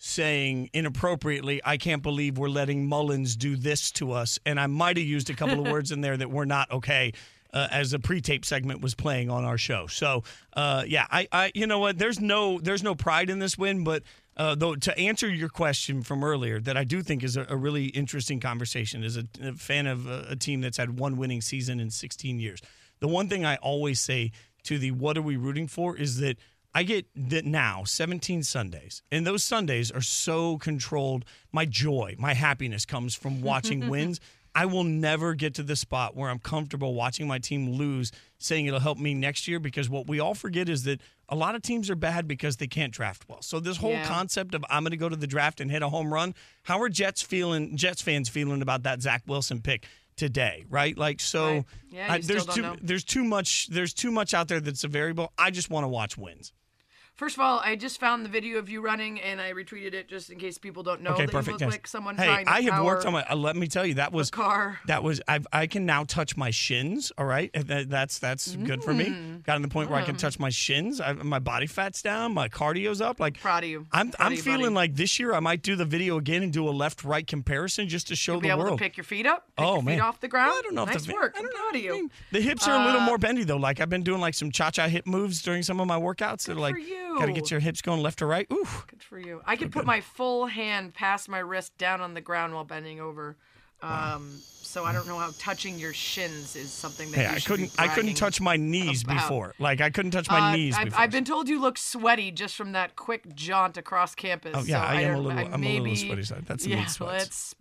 saying inappropriately, "I can't believe we're letting Mullens do this to us," and I might have used a couple of [laughs] words in there that were not okay. Uh, as a pre-tape segment was playing on our show, so uh, yeah, I, I, you know what? There's no, there's no pride in this win, but uh, though to answer your question from earlier, that I do think is a, a really interesting conversation. As a, a fan of a, a team that's had one winning season in 16 years, the one thing I always say to the "What are we rooting for?" is that I get that now 17 Sundays, and those Sundays are so controlled. My joy, my happiness comes from watching [laughs] wins. I will never get to the spot where I'm comfortable watching my team lose, saying it'll help me next year because what we all forget is that a lot of teams are bad because they can't draft well. So this whole Yeah. concept of I'm going to go to the draft and hit a home run, how are Jets feeling? Jets fans feeling about that Zach Wilson pick today, right? Like so, Right. Yeah, still there's too know. there's too much there's too much out there that's a variable. I just want to watch wins. First of all, I just found the video of you running and I retweeted it just in case people don't know. okay, that perfect. You look yes. like someone hey, trying to I have worked on my. Uh, let me tell you, that was car. that was. I've, I can now touch my shins. All right, that, that's that's good for me. Mm. Got to the point where I can touch my shins. I, my body fat's down. My cardio's up. Like Proud of you. I'm Proud I'm you, feeling buddy. like this year I might do the video again and do a left right comparison just to show You'll be the able world. to pick your feet up. Pick Oh, man. feet off the ground. Well, I don't know if Nice the- work. I I'm don't proud of you. the hips are a little Uh, more bendy though. Like I've been doing like some cha-cha hip moves during some of my workouts. That are like for you. Got to get your hips going left or right. Ooh. Good for you. I could put my full hand past my wrist down on the ground while bending over. Um, so I don't know how touching your shins is something that Hey, you I couldn't. I couldn't touch my knees about. before. Like I couldn't touch my Uh, knees I've, before. I've been told you look sweaty just from that quick jaunt across campus. Oh, yeah, so I am a little- I I'm a little maybe, sweaty, so that's yeah, let's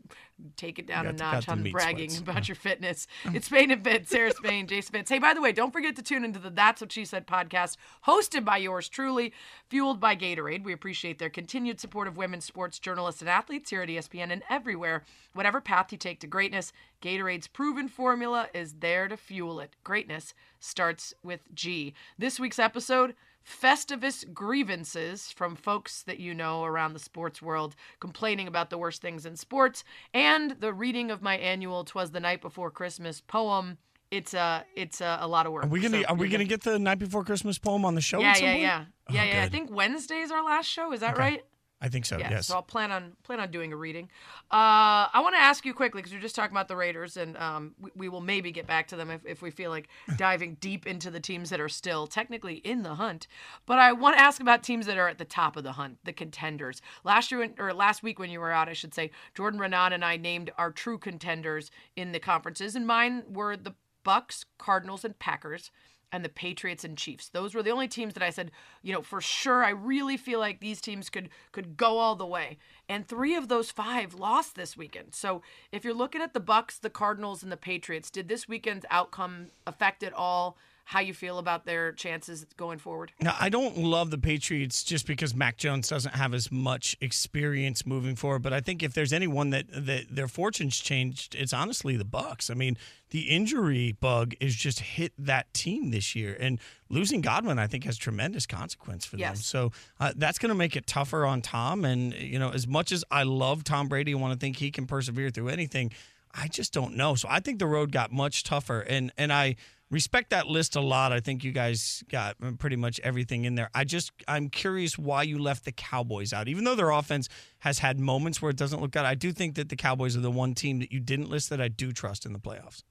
take it down a Got notch on bragging sweats. about your [laughs] fitness. It's Spain and Fitz, Sarah Spain, Jason Fitz. Hey, by the way, don't forget to tune into the That's What She Said podcast, hosted by yours truly, fueled by Gatorade. We appreciate their continued support of women's sports journalists and athletes here at ESPN and everywhere. Whatever path you take to greatness, Gatorade's proven formula is there to fuel it. Greatness starts with G. This week's episode. Festivus grievances from folks that you know around the sports world complaining about the worst things in sports, and the reading of my annual "Twas the Night Before Christmas" poem. It's a it's a, a lot of work. Are we gonna So Are we you're gonna get the night before Christmas poem on the show? Yeah, yeah, point? yeah, Oh, yeah, yeah. I think Wednesday's our last show. Is that right? I think so. yeah, yes. So I'll plan on plan on doing a reading. Uh, I want to ask you quickly because we are just talking about the Raiders, and um, we, we will maybe get back to them if, if we feel like [laughs] diving deep into the teams that are still technically in the hunt. But I want to ask about teams that are at the top of the hunt, the contenders. Last year or last week when you were out, I should say, Jordan Renan and I named our true contenders in the conferences, and mine were the Bucs, Cardinals, and Packers and the Patriots and Chiefs. Those were the only teams that I said, you know, for sure I really feel like these teams could could go all the way. And 3 of those 5 lost this weekend. So, if you're looking at the Bucs, the Cardinals and the Patriots, did this weekend's outcome affect at all how you feel about their chances going forward? Now, I don't love the Patriots just because Mac Jones doesn't have as much experience moving forward. But I think if there's anyone that, that their fortunes changed, it's honestly the Bucs. I mean, the injury bug is just hit that team this year, and losing Godwin, I think, has tremendous consequence for them. So uh, that's going to make it tougher on Tom. And you know, as much as I love Tom Brady and want to think he can persevere through anything, I just don't know. So I think the road got much tougher, and and I respect that list a lot. I think you guys got pretty much everything in there. I just I'm curious why you left the Cowboys out, even though their offense has had moments where it doesn't look good. I do think that the Cowboys are the one team that you didn't list that I do trust in the playoffs.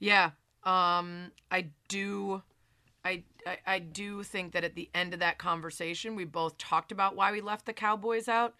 Yeah, um, I do. I, I I do think that at the end of that conversation, we both talked about why we left the Cowboys out,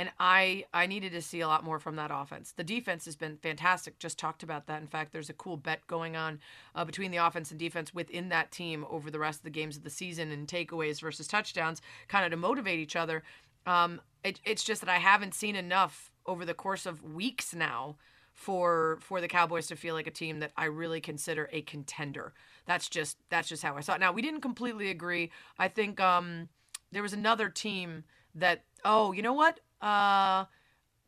and I I needed to see a lot more from that offense. The defense has been fantastic. Just talked about that. In fact, there's a cool bet going on uh, between the offense and defense within that team over the rest of the games of the season and takeaways versus touchdowns, kind of to motivate each other. Um, it, it's just that I haven't seen enough over the course of weeks now for for the Cowboys to feel like a team that I really consider a contender. That's just that's just how I saw it. Now we didn't completely agree. I think um, there was another team that oh you know what uh,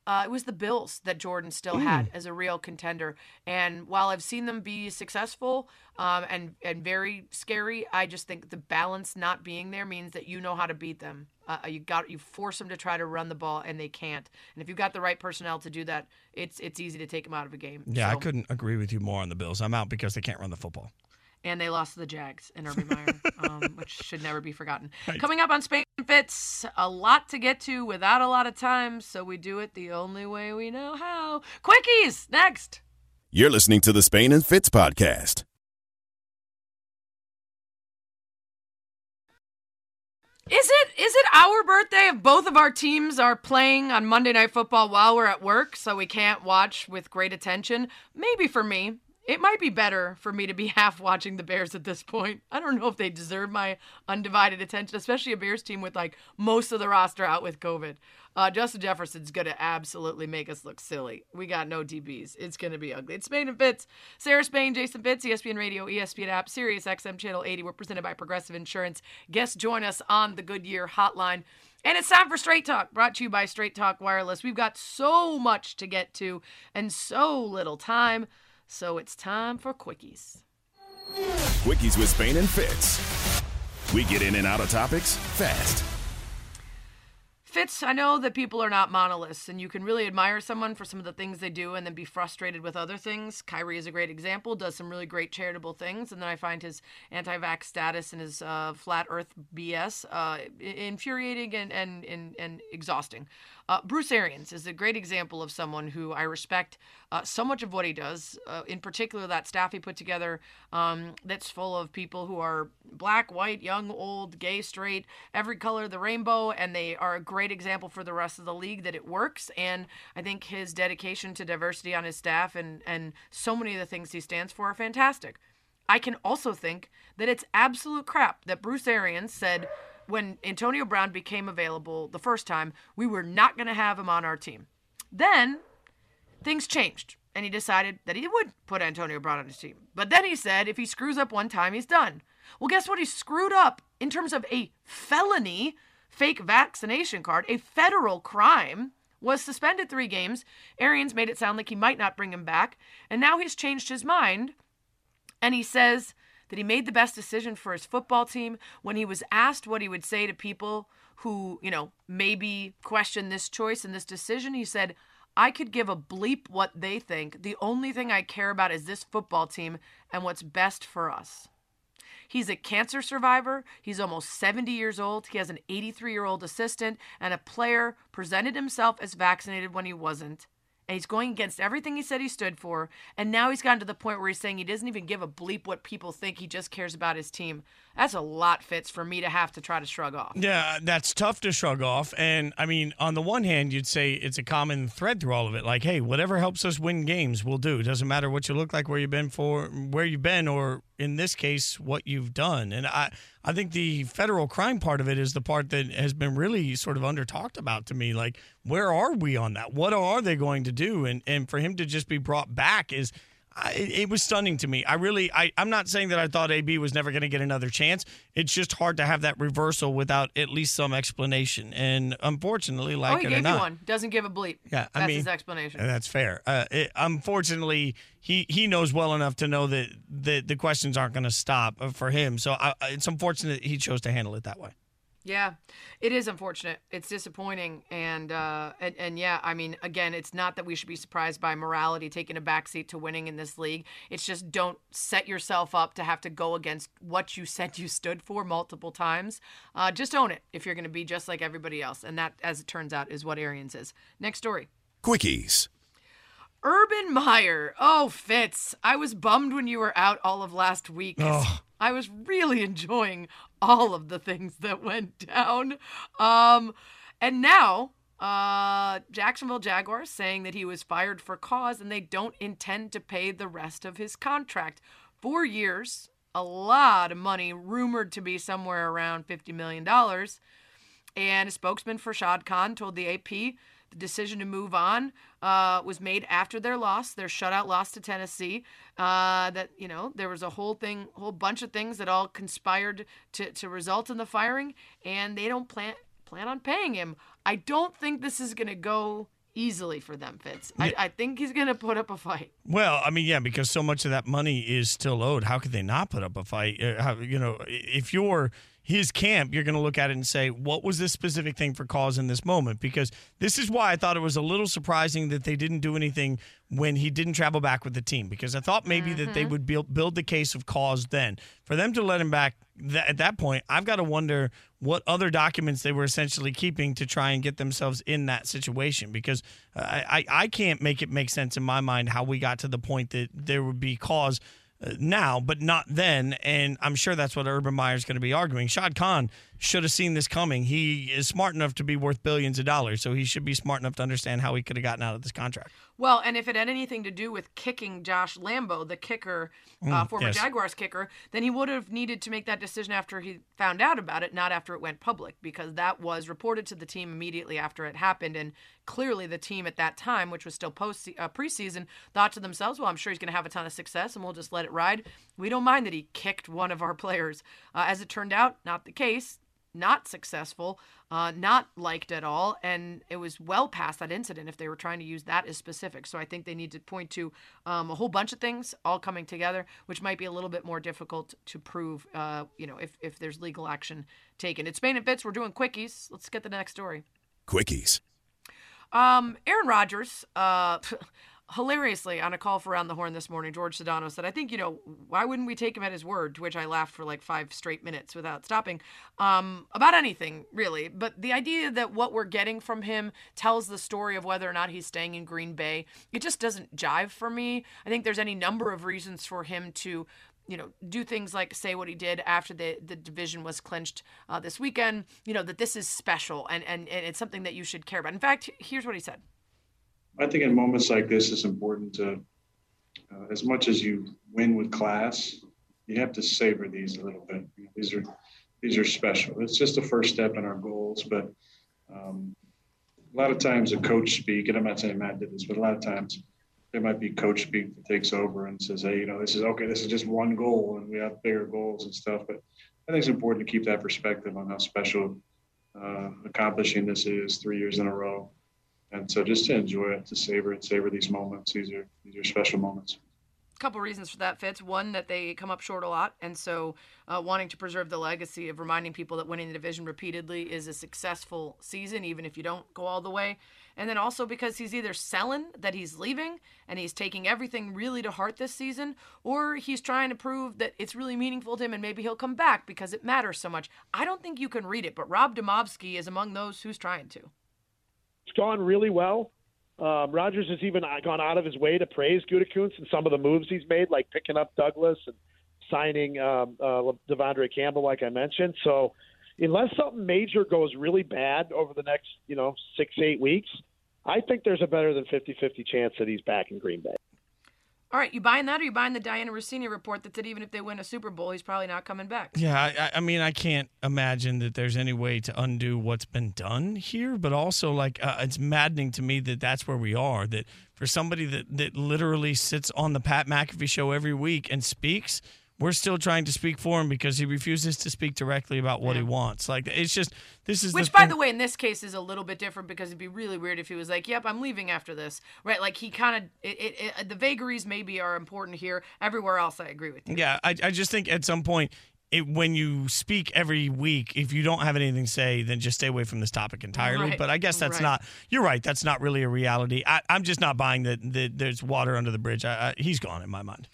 uh, it was the Bills that Jordan still had as a real contender. And while I've seen them be successful um, and and very scary, I just think the balance not being there means that you know how to beat them. Uh, you got you force them to try to run the ball and they can't. And if you've got the right personnel to do that, it's it's easy to take them out of a game. Yeah, I couldn't agree with you more on the Bills. I'm out because they can't run the football. And they lost to the Jags in Urban Meyer, um, [laughs] which should never be forgotten. Coming up on Spain and Fitz, a lot to get to without a lot of time, so we do it the only way we know how. Quickies next. You're listening to the Spain and Fitz podcast. Is it is it our birthday if both of our teams are playing on Monday Night Football while we're at work, so we can't watch with great attention? Maybe for me. It might be better for me to be [laughs] half watching the Bears at this point. I don't know if they deserve my undivided attention, especially a Bears team with like most of the roster out with COVID. Uh, Justin Jefferson's going to absolutely make us look silly. We got no DBs. It's going to be ugly. It's Spain and Fitz. Sarah Spain, Jason Fitz, ESPN Radio, ESPN app, Sirius XM Channel 80. We're presented by Progressive Insurance. Guests join us on the Goodyear Hotline. And it's time for Straight Talk, brought to you by Straight Talk Wireless. We've got so much to get to and so little time. So it's time for quickies. Quickies with Spain and Fitz. We get in and out of topics fast. Fitz, I know that people are not monoliths, and you can really admire someone for some of the things they do and then be frustrated with other things. Kyrie is a great example, does some really great charitable things, and then I find his anti vax status and his uh, flat earth BS uh, infuriating and, and, and, and exhausting. Uh, Bruce Arians is a great example of someone who I respect uh, so much of what he does, uh, in particular that staff he put together um, that's full of people who are black, white, young, old, gay, straight, every color of the rainbow, and they are a great example for the rest of the league that it works. And I think his dedication to diversity on his staff and, and so many of the things he stands for are fantastic. I can also think that it's absolute crap that Bruce Arians said when Antonio Brown became available the first time, we were not going to have him on our team. Then things changed and he decided that he would put Antonio Brown on his team. But then he said if he screws up one time, he's done. Well, guess what? He screwed up in terms of a felony fake vaccination card, a federal crime, was suspended three games. Arians made it sound like he might not bring him back, and now he's changed his mind. And he says that he made the best decision for his football team. When he was asked what he would say to people who, you know, maybe question this choice and this decision, he said, I could give a bleep what they think. The only thing I care about is this football team and what's best for us. He's a cancer survivor. He's almost 70 years old. He has an 83 year old assistant, and a player presented himself as vaccinated when he wasn't and he's going against everything he said he stood for. And now he's gotten to the point where he's saying he doesn't even give a bleep what people think. He just cares about his team. That's a lot, Fitz, for me to have to try to shrug off. Yeah, that's tough to shrug off. And I mean, on the one hand, you'd say it's a common thread through all of it. Like, hey, whatever helps us win games, we'll do. It doesn't matter what you look like, where you've been for, where you've been, or in this case, what you've done. And I, I think the federal crime part of it is the part that has been really sort of under talked about to me. Like, where are we on that? What are they going to do? And and for him to just be brought back is I, it was stunning to me. I really, I, I'm not saying that I thought AB was never going to get another chance. It's just hard to have that reversal without at least some explanation. And unfortunately, like oh, he it gave or not, you one. Doesn't give a bleep. Yeah, I that's mean, his explanation. and that's fair. Uh, it, unfortunately, he he knows well enough to know that the the questions aren't going to stop uh, for him. So I, it's unfortunate he chose to handle it that way. Yeah, it is unfortunate. It's disappointing, and uh, and and yeah, I mean, again, it's not that we should be surprised by morality taking a backseat to winning in this league. It's just don't set yourself up to have to go against what you [laughs] said you stood for multiple times. Uh, just own it if you're going to be just like everybody else, and that, as it turns out, is what Arians is. Next story. Quickies. Urban Meyer. Oh, Fitz. I was bummed when you were out all of last week. Oh. I was really enjoying all of the things that went down. Um, and now, uh, Jacksonville Jaguars saying that he was fired for cause and they don't intend to pay the rest of his contract. Four years, a lot of money, rumored to be somewhere around $50 million. And a spokesman for Shad Khan told the AP the decision to move on uh, was made after their loss, their shutout loss to Tennessee. Uh, that you know there was a whole thing, whole bunch of things that all conspired to to result in the firing, and they don't plan plan on paying him. I don't think this is going to go easily for them, Fitz. I, I think he's going to put up a fight. Well, I mean, yeah, because so much of that money is still owed. How could they not put up a fight? Uh, how, you know, if you're his camp, you're going to look at it and say, what was this specific thing for cause in this moment? Because this is why I thought it was a little surprising that they didn't do anything when he didn't travel back with the team. Because I thought maybe that they mm-hmm. would build, build the case of cause then. For them to let him back th- at that point, I've got to wonder what other documents they were essentially keeping to try and get themselves in that situation. Because I, I, I can't make it make sense in my mind how we got to the point that there would be cause now, but not then. And I'm sure that's what Urban Meyer's going to be arguing. Shad Khan should have seen this coming. He is smart enough to be worth billions of dollars, so he should be smart enough to understand how he could have gotten out of this contract. Well, and if it had anything to do with kicking Josh Lambo, the kicker, uh, Mm, former yes. Jaguars kicker, then he would have needed to make that decision after he found out about it, not after it went public, because that was reported to the team immediately after it happened. And clearly, the team at that time, which was still post uh, preseason, thought to themselves, "Well, I'm sure he's going to have a ton of success, and we'll just let it ride. We don't mind that he kicked one of our [laughs] players." Uh, as it turned out, not the case not successful, uh, not liked at all, and it was well past that incident if they were trying to use that as specific. So I think they need to point to um, a whole bunch of things all coming together, which might be a little bit more difficult to prove. Uh, you know, if if there's legal action taken. It's Spain and Fitz. We're doing quickies. Let's get the next story. Quickies. Um, Aaron Rodgers, uh, [laughs] hilariously on a call for Around the Horn this morning, George Sedano said, I think, you know, why wouldn't we take him at his word? To which I laughed for like five straight minutes without stopping. Um, about anything, really. But the idea that what we're getting from him tells the story of whether or not he's staying in Green Bay, it just doesn't jive for me. I think there's any number of reasons for him to you know, do things like say what he did after the, the division was clinched uh, this weekend, you know, that this is special and, and, and it's something that you should care about. In fact, here's what he said. I think in moments like this, it's important to, uh, as much as you win with class, you have to savor these a little bit. These are these are special. It's just the first step in our goals, but um, a lot of times a coach speak, and I'm not saying Matt did this, but a lot of times there might be coach speak that takes over and says, hey, you know, this is okay, this is just one goal and we have bigger goals and stuff. But I think it's important to keep that perspective on how special uh, accomplishing this is three years in a row. And so just to enjoy it, to savor it, savor these moments. These are these are special moments. A couple reasons for that Fitz one that they come up short a lot. And so uh, wanting to preserve the legacy of reminding people that winning the division repeatedly is a successful season even if you don't go all the way. And then also because he's either selling that he's leaving and he's taking everything really to heart this season or he's trying to prove that it's really meaningful to him and maybe he'll come back because it matters so much. I don't think you can read it but rob demovsky is among those who's trying to it's gone really well um, Rodgers has even gone out of his way to praise Gutekunst and some of the moves he's made, like picking up Douglas and signing um, uh, De'Vondre Campbell, like I mentioned. So, unless something major goes really bad over the next, you know, six eight weeks, I think there's a better than 50-50 chance that he's back in Green Bay. All right, you buying that, or you buying the Dianna Russini report that said even if they win a Super Bowl, he's probably not coming back? Yeah, I, I, mean, I can't imagine that there's any way to undo what's been done here. But also, like, uh, it's maddening to me that that's where we are. That for somebody that that literally sits on the Pat McAfee show every week and speaks we're still trying to speak for him because he refuses to speak directly about what yeah. he wants. Like it's just this is which, the by the way, in this case is a little bit different because it'd be really weird if he was like, "Yep, I'm leaving after this." Right? Like he kind of it, it, it, the vagaries maybe are important here. Everywhere else, I agree with you. Yeah, I, I just think at some point. It, when you speak every week, if you don't have anything to say, then just stay away from this topic entirely. Right. But I guess that's right. not. You're right. That's not really a reality. I, am just not buying that, that there's water under the bridge. I, I, he's gone in my mind.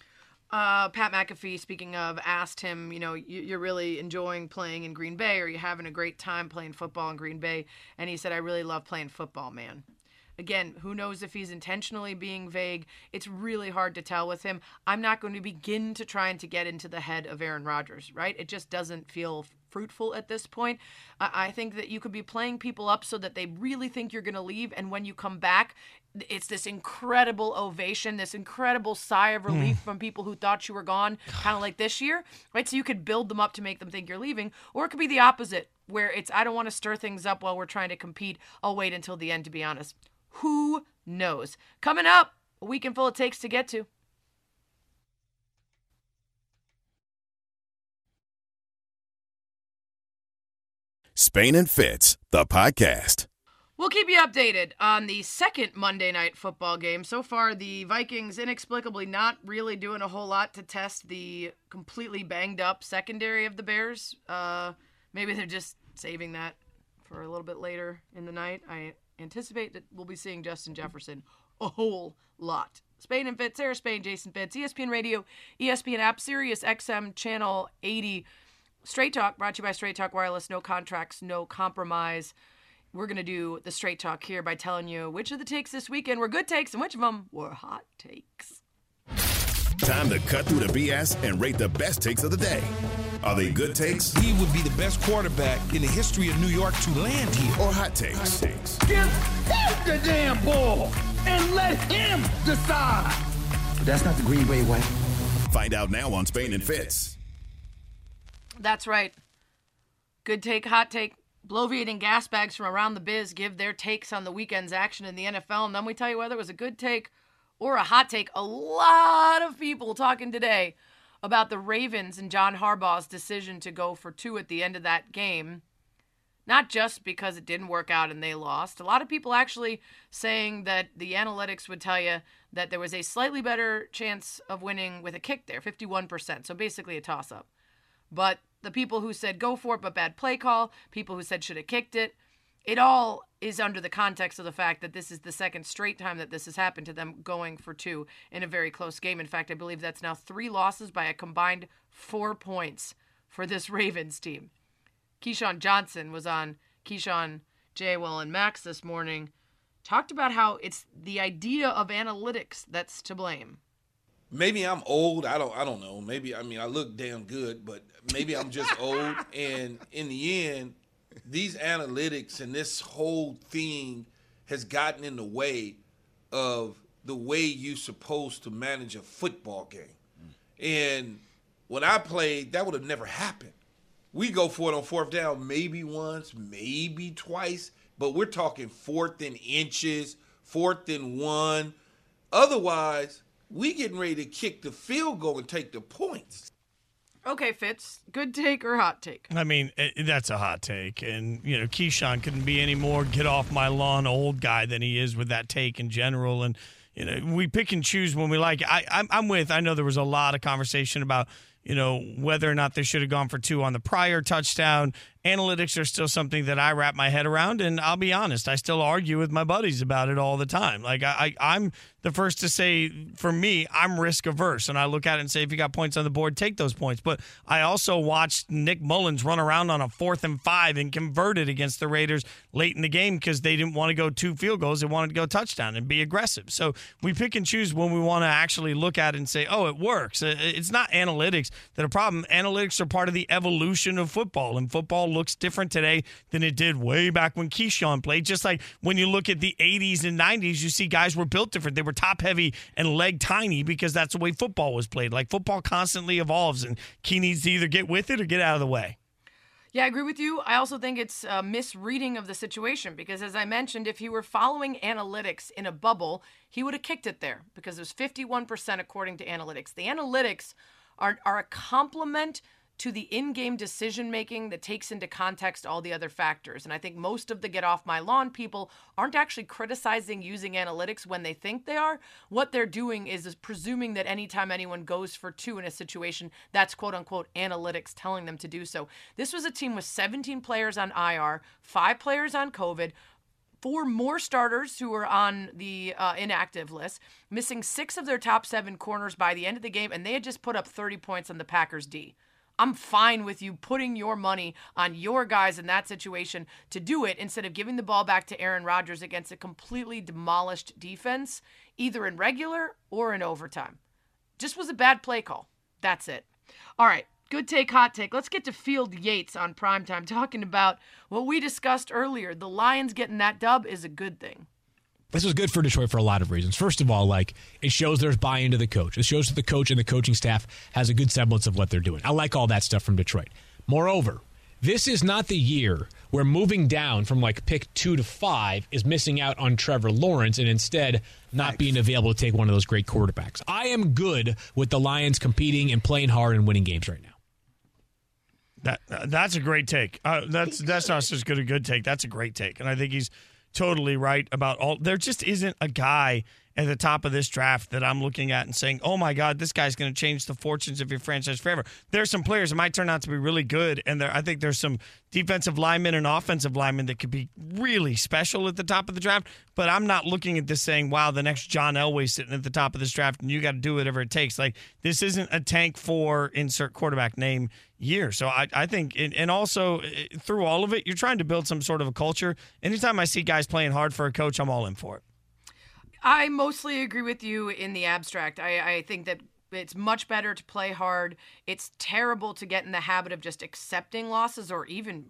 Uh, Pat McAfee, speaking of, asked him, you know, you're really enjoying playing in Green Bay. Are you having a great time playing football in Green Bay? And he said, I really love playing football, man. Again, who knows if he's intentionally being vague? It's really hard to tell with him. I'm not going to begin to try and to get into the head of Aaron Rodgers, right? It just doesn't feel fruitful at this point. I think that you could be playing people up so that they really think you're going to leave, and when you come back, it's this incredible ovation, this incredible sigh of relief mm. from people who thought you were gone, kind of like this year, right? So you could build them up to make them think you're leaving, or it could be the opposite, where it's I don't want to stir things up while we're trying to compete. I'll wait until the end, to be honest. Who knows? Coming up, a weekend full it takes to get to. Spain and Fitz, the podcast. We'll keep you updated on the second Monday night football game. So far, the Vikings inexplicably not really doing a whole lot to test the completely banged up secondary of the Bears. Uh, maybe they're just saving that for a little bit later in the night. I anticipate that we'll be seeing Justin Jefferson a whole lot. Spain and Fitz, Sarah Spain, Jason Fitz, ESPN Radio, ESPN app, Sirius XM channel 80. Straight Talk brought to you by Straight Talk Wireless. No contracts, no compromise we're going to do the straight talk here by telling you which of the takes this weekend were good takes and which of them were hot takes. Time to cut through the BS and rate the best takes of the day. Are they good takes? He would be the best quarterback in the history of New York to land here. Or hot takes? Hot takes. Give him the damn ball and let him decide. But that's not the Green Bay way. Find out now on Spain and Fitz. That's right. Good take, hot take. Bloviate and gas bags from around the biz give their takes on the weekend's action in the NFL, and then we tell you whether it was a good take or a hot take. A lot of people talking today about the Ravens and John Harbaugh's decision to go for two at the end of that game. Not just because it didn't work out and they lost. A lot of people actually saying that the analytics would tell you that there was a slightly better chance of winning with a kick there, 51%. So basically a toss up. But the people who said go for it but bad play call, people who said should have kicked it. It all is under the context of the fact that this is the second straight time that this has happened to them going for two in a very close game. In fact, I believe that's now three losses by a combined four points for this [laughs] Ravens team. Keyshawn Johnson was on Keyshawn, Will, and Max this morning, talked about how it's the idea of analytics that's to blame maybe I'm old. I don't I don't know. Maybe I mean I look damn good, but maybe I'm just old. [laughs] And in the end, these analytics and this whole thing has gotten in the way of the way you're supposed to manage a football game. Mm. And when I played, that would have never happened. We go for it on fourth down maybe once, maybe twice, but we're talking fourth and inches, fourth and one Otherwise, we getting ready to kick the field goal and take the points. Okay, Fitz. Good take or hot take? I mean, eh, that's a hot take. And, you know, Keyshawn couldn't be any more get off my lawn old guy than he is with that take in general. And, you know, we pick and choose when we like. I, I'm, I'm with, I know there was a lot of conversation about, you know, whether or not they should have gone for two on the prior touchdown. Analytics are still something that I wrap my head around, and I'll be honest, I still argue with my buddies about it all the time. Like I, I I'm the first to say, for me, I'm risk averse, and I look at it and say, if you got points on the board, take those points. But I also watched Nick Mullens run around on a fourth and five and convert it against the Raiders late in the game because they didn't want to go two field goals; they wanted to go touchdown and be aggressive. So we pick and choose when we want to actually look at it and say, oh, it works. It's not analytics that are a problem. Analytics are part of the evolution of football, and football looks different today than it did way back when Keyshawn played. Just like when you look at the 80s and 90s, you see guys were built different. They were top heavy and leg tiny because that's the way football was played. Like football constantly evolves, and Key needs to either get with it or get out of the way. Yeah, I agree with you. I also think it's a misreading of the situation because, as I mentioned, if he were following analytics in a bubble, he would have kicked it there because it was 51% according to analytics. The analytics are, are a complement to the in game decision making that takes into context all the other factors. And I think most of the get off my lawn people aren't actually criticizing using analytics when they think they are. What they're doing is, is presuming that anytime anyone goes for two in a situation, that's quote unquote analytics telling them to do so. This was a team with 17 players on IR, five players on COVID, four more starters who were on the uh, inactive list, missing six of their top seven corners by the end of the game, and they had just put up 30 points on the Packers D. I'm fine with you putting your money on your guys in that situation to do it instead of giving the ball back to Aaron Rodgers against a completely demolished defense, either in regular or in overtime. Just was a bad play call. That's it. All right. Good take, hot take. Let's get to Field Yates on primetime talking about what we discussed earlier. The Lions getting that dub is a good thing this was good for Detroit for a lot of reasons. First of all, like it shows there's buy-in to the coach. It shows that the coach and the coaching staff has a good semblance of what they're doing. I like all that stuff from Detroit. Moreover, this is not the year where moving down from like pick two to five is missing out on Trevor Lawrence and instead not being available to take one of those great quarterbacks. I am good with the Lions competing and playing hard and winning games right now. That uh, that's a great take. Uh, that's that's not just good a good take. That's a great take, and I think he's totally right about all. There just isn't a guy at the top of this draft that I'm looking at and saying, "Oh my God, this guy's going to change the fortunes of your franchise forever." There's some players that might turn out to be really good, and there I think there's some defensive linemen and offensive linemen that could be really special at the top of the draft. But I'm not looking at this saying, "Wow, the next John Elway sitting at the top of this draft, and you got to do whatever it takes." Like this isn't a tank for insert quarterback name year. So I, I think, and also eh, through all of it, you're trying to build some sort of a culture. Anytime I see guys playing hard for a coach, I'm all in for it. I mostly agree with you in the abstract. I, I think that it's much better to play hard. It's terrible to get in the habit of just accepting losses or even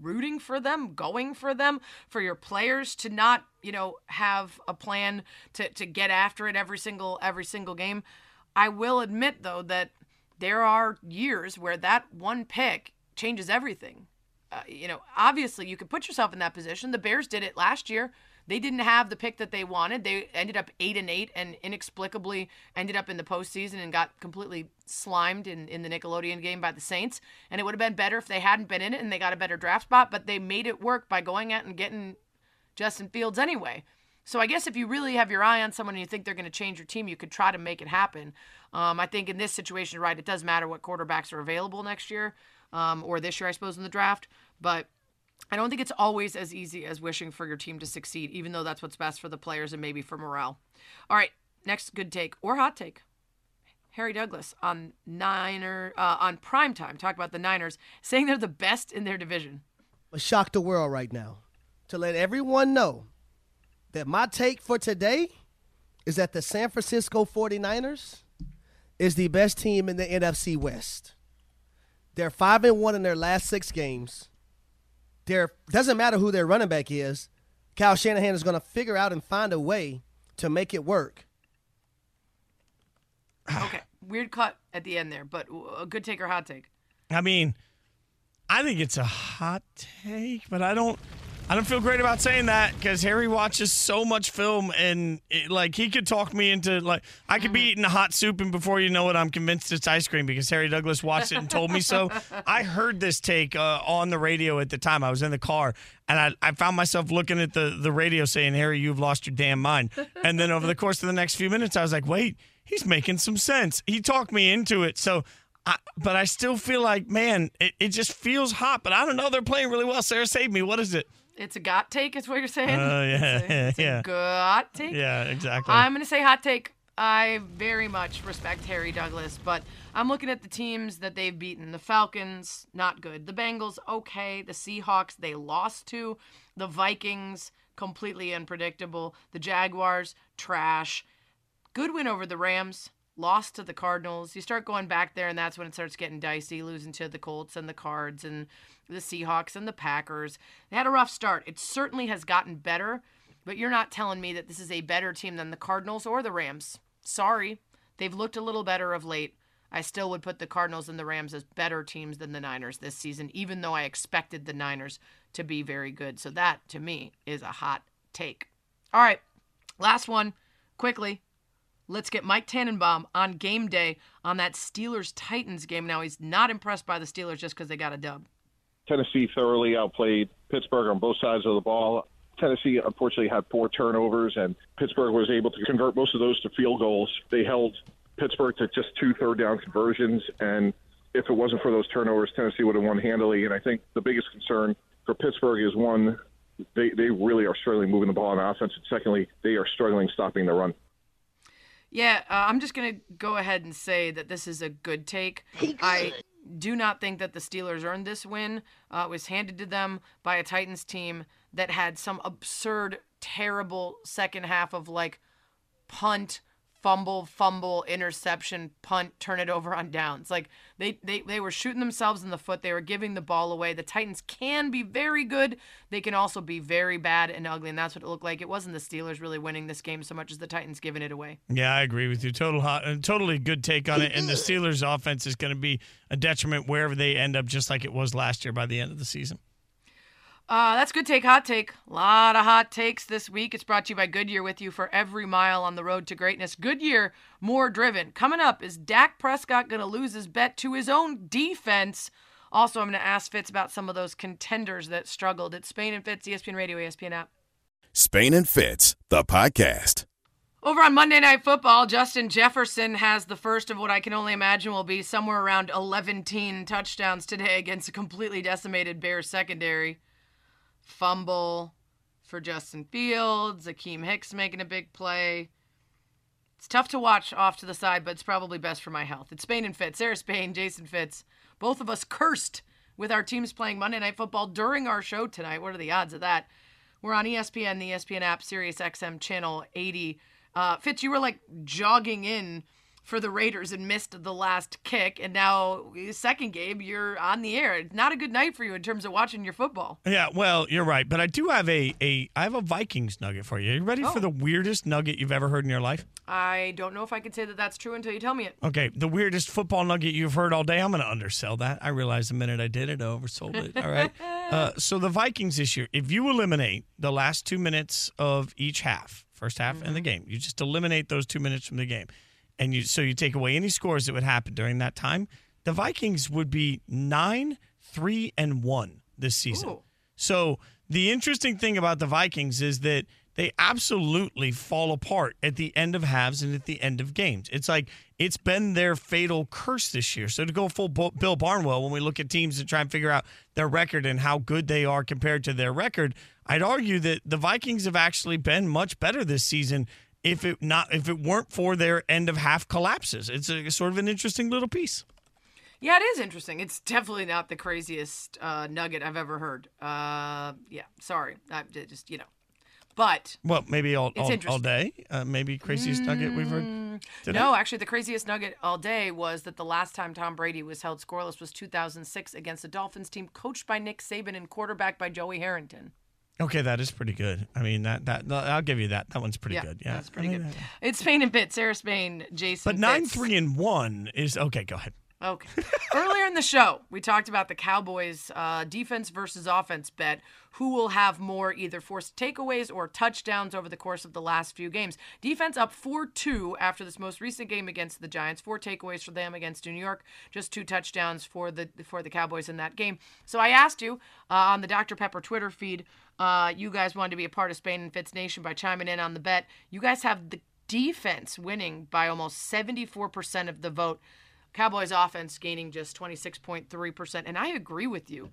rooting for them, going for them, for your players to not, you know, have a plan to, to get after it every single every single game. I will admit though that there are years where that one pick changes everything. Uh, you know, obviously you could put yourself in that position. The Bears did it last year. They didn't have the pick that they wanted. They ended up eight and eight, and inexplicably ended up in the postseason and got completely slimed in, in the Nickelodeon game by the Saints. And it would have been better if they hadn't been in it and they got a better draft spot. But they made it work by going out and getting Justin Fields anyway. So I guess if you really have your eye on someone and you think they're going to change your team, you could try to make it happen. Um, I think in this situation, right, it does matter what quarterbacks are available next year um, or this year, I suppose, in the draft. But I don't think it's always as easy as wishing for your team to succeed, even though that's what's best for the players and maybe for morale. All right, next good take or hot take. Harry Douglas on Niner uh, on prime time talk about the Niners, saying they're the best in their division. I shock to the world right now to let everyone know that my take for today is that the San Francisco 49ers is the best team in the NFC West. They're 5 and 1 in their last 6 games there doesn't matter who their running back is. Kyle Shanahan is going to figure out and find a way to make it work. [sighs] okay, weird cut at the end there, but a good take or hot take. I mean, I think it's a hot take, but I don't. I don't feel great about saying that because Harry watches so much film and it, like he could talk me into like I could be eating a hot soup and before you know it, I'm convinced it's ice cream because Harry Douglas watched it and told me so. [laughs] I heard this take uh, on the radio at the time. I was in the car and I, I found myself looking at the the radio saying, "Harry, you've lost your damn mind." And then over the course of the next few minutes, I was like, "Wait, he's making some sense." He talked me into it, so. I, but I still feel like, man, it, it just feels hot. But I don't know. They're playing really well. Sarah, save me. What is it? It's a got take, is what you're saying? Oh, yeah, It's a, it's [laughs] a yeah. got take. Yeah, exactly. I'm going to say hot take. I very much respect Harry Douglas, but I'm looking at the teams that they've beaten. The Falcons, not good. The Bengals, okay. The Seahawks, they lost to. The Vikings, completely unpredictable. The Jaguars, trash. Good win over the Rams. Lost to the Cardinals. You start going back there, and that's when it starts getting dicey, losing to the Colts and the Cards and the Seahawks and the Packers. They had a rough start. It certainly has gotten better, but you're not telling me that this is a better team than the Cardinals or the Rams. Sorry. They've looked a little better of late. I still would put the Cardinals and the Rams as better teams than the Niners this season, even though I expected the Niners to be very good. So that, to me, is a hot take. All right, last one, quickly. Let's get Mike Tannenbaum on game day on that Steelers Titans game. Now, he's not impressed by the Steelers just because they got a dub. Tennessee thoroughly outplayed Pittsburgh on both sides of the ball. Tennessee unfortunately had four turnovers, and Pittsburgh was able to convert most of those to field goals. They held Pittsburgh to just two third down conversions, and if it wasn't for those turnovers, Tennessee would have won handily. And I think the biggest concern for Pittsburgh is one, they, they really are struggling moving the ball on offense, and secondly, they are struggling stopping the run. Yeah, uh, I'm just going to go ahead and say that this is a good take. [laughs] I do not think that the Steelers earned this win. Uh, it was handed to them by a Titans team that had some absurd, terrible second half of like punt, fumble, fumble, interception, punt, turn it over on downs. Like they, they, they were shooting themselves in the foot. They were giving the ball away. The Titans can be very good. They can also be very bad and ugly, and that's what it looked like. It wasn't the Steelers really winning this game so much as the Titans giving it away. Yeah, I agree with you. Total hot, uh, totally good take on it. And the Steelers' offense is going to be a detriment wherever they end up, just like it was last year by the end of the season. Uh, that's good take, hot take. A lot of hot takes this week. It's brought to you by Goodyear with you for every mile on the road to greatness. Goodyear, more driven. Coming up, is Dak Prescott going to lose his bet to his own defense? Also, I'm going to ask Fitz about some of those contenders that struggled. It's Spain and Fitz, ESPN Radio, ESPN app. Spain and Fitz, the podcast. Over on Monday Night Football, Justin Jefferson has the first of what I can only imagine will be somewhere around 11 touchdowns today against a completely decimated Bears secondary. Fumble for Justin Fields, Akiem Hicks making a big play. It's tough to watch off to the side, but it's probably best for my health. It's Spain and Fitz, Sarah Spain, Jason Fitz. Both of us cursed with our teams playing Monday Night Football during our show tonight. What are the odds of that? We're on ESPN, the ESPN app, Sirius XM channel 80. Uh, Fitz, you were like jogging in for the Raiders and missed the last kick, and now second game you're on the air. It's not a good night for you in terms of watching your football. Yeah, well, you're right, but I do have a a I have a Vikings nugget for you. Are you ready for Oh. the weirdest nugget you've ever heard in your life? I don't know if I could say that that's true until you tell me it. Okay, the weirdest football nugget you've heard all day. I'm going to undersell that. I realized the minute I did it, I oversold it. All right. [laughs] Uh, so the Vikings this year, if you eliminate the last two minutes of each half, first half and the game, you just eliminate those two minutes from the game, and you so you take away any scores that would happen during that time, the Vikings would be nine, three, and one this season. So the interesting thing about the Vikings is that they absolutely fall apart at the end of halves and at the end of games. It's like it's been their fatal curse this year. So to go full Bill Barnwell, when we look at teams and try and figure out their record and how good they are compared to their record, I'd argue that the Vikings have actually been much better this season. If it not if it weren't for their end of half collapses, it's a sort of an interesting little piece. Yeah, it is interesting. It's definitely not the craziest uh, nugget I've ever heard. Uh, yeah, sorry. I just, you know. But Well, maybe all all, all day. Uh, maybe craziest nugget we've heard. today? no, actually, the craziest nugget all day was that the last time Tom Brady was held scoreless was 2006 against the Dolphins team coached by Nick Saban and quarterbacked by Joey Harrington. Okay, that is pretty good. I mean, that that I'll give you that. That one's pretty yeah, good. Yeah, that's pretty I mean, good. that- It's Spain and Pitt, Sarah Spain, Jason. But nine, Fitz. three, and one is okay. Go ahead. Okay. Earlier in the show, we talked about the Cowboys' uh, defense versus offense bet. Who will have more either forced takeaways or touchdowns over the course of the last few games? Defense up 4 2 after this most recent game against the Giants. Four takeaways for them against New York, just two touchdowns for the for the Cowboys in that game. So I asked you uh, on the Dr. Pepper Twitter feed, uh, you guys wanted to be a part of Spain and Fitz Nation by chiming in on the bet. You guys have the defense winning by almost 74% of the vote. Cowboys offense gaining just 26.3%. And I agree with you.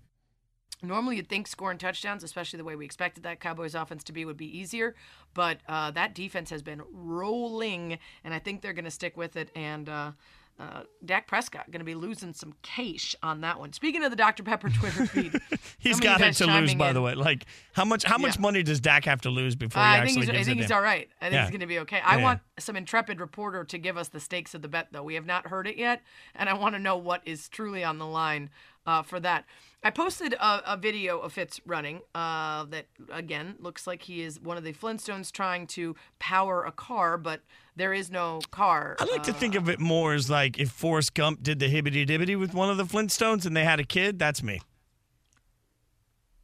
Normally, you'd think scoring touchdowns, especially the way we expected that Cowboys offense to be, would be easier. But uh, that defense has been rolling, and I think they're going to stick with it. And uh, uh, Dak Prescott going to be losing some cash on that one. Speaking of the Dr Pepper Twitter feed, [laughs] he's got it to lose, by in. the way. Like how much? How much Yeah. money does Dak have to lose before he I actually think he's, I think he's in? all right. I think Yeah. he's going to be okay. I Yeah. want some intrepid reporter to give us the stakes of the bet, though. We have not heard it yet, and I want to know what is truly on the line uh, for that. I posted a, a video of Fitz running uh, that, again, looks like he is one of the Flintstones trying to power a car, but there is no car. I like to Uh, think of it more as like if Forrest Gump did the hibbity dibbity with one of the Flintstones and they had a kid. That's me.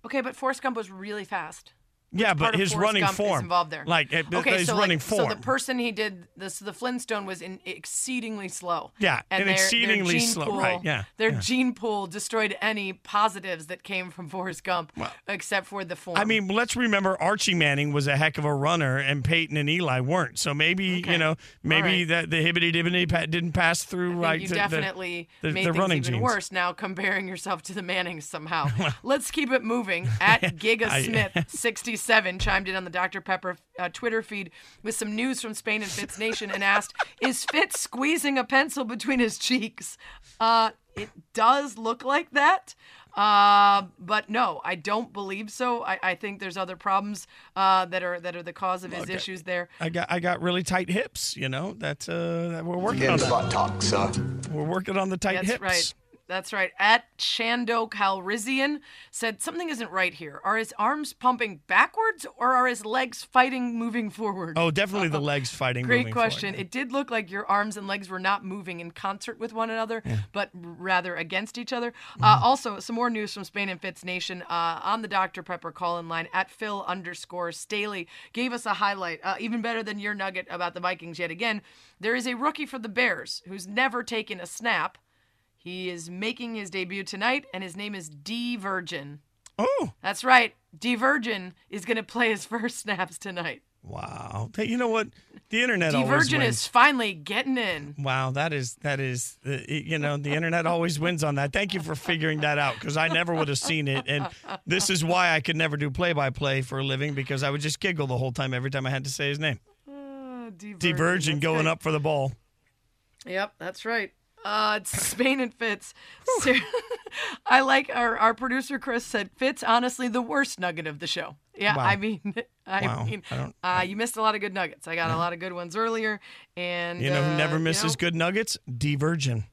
Okay, but Forrest Gump was really fast. Yeah, but his running Gump form, involved there. like uh, okay, his so running like, form. So the person he did this, the Flintstone was in exceedingly slow. Yeah, and their- their exceedingly gene slow, pool- right, yeah, their yeah. gene pool destroyed any positives that came from Forrest Gump, except for the form. I mean, let's remember Archie Manning was a heck of a runner, and Peyton and Eli weren't. So maybe you know, maybe right. that the hibbity dibbity didn't pass through right. you the- definitely the, made the things running even genes. worse now comparing yourself to the Mannings somehow. [laughs] Let's keep it moving. At [laughs] Giga Smith [laughs] 67 chimed in on the Dr. Pepper uh, Twitter feed with some news from Spain and Fitz Nation and asked, "Is Fitz squeezing a pencil between his cheeks?" Uh, it does look like that. Uh, but no, I don't believe so. I, I think there's other problems uh, that are that are the cause of his Okay. issues there. I got I got really tight hips. You know that's uh that we're working Get on the that. butt talk, sir. We're working on the tight That's hips. right. That's right. At Shando Calrissian said something isn't right here. Are his arms pumping backwards or are his legs fighting moving forward? Oh, definitely the [laughs] legs fighting. Great moving forward. question. It did look like your arms and legs were not moving in concert with one another, but rather against each other. Mm-hmm. Uh, also, some more news from Spain and Fitz Nation uh, on the Dr. Pepper call in line at Phil underscore Staley gave us a highlight, uh, even better than your nugget about the Vikings yet again. There is a rookie for the Bears who's never taken a snap. He is making his debut tonight, and his name is D Virgin. Oh, that's right. D Virgin is going to play his [laughs] first snaps tonight. Wow. Hey, you know what? The internet D Virgin is finally getting in. Wow, that is that is uh, you know the internet always wins on that. Thank you for figuring that out because I never would have seen it, and this is why I could never do play by play for a living because I would just giggle the whole time every time I had to say his name. Uh, D D Virgin going good. up for the ball. Yep, that's right. Uh, it's Spain and Fitz. [laughs] I like our, our producer Chris said Fitz honestly the worst nugget of the show. Yeah, Wow. I mean, [laughs] I Wow. mean, I uh, you missed a lot of good nuggets. I got a lot of good ones earlier, and You know who uh, never you misses know, good nuggets? D Virgin.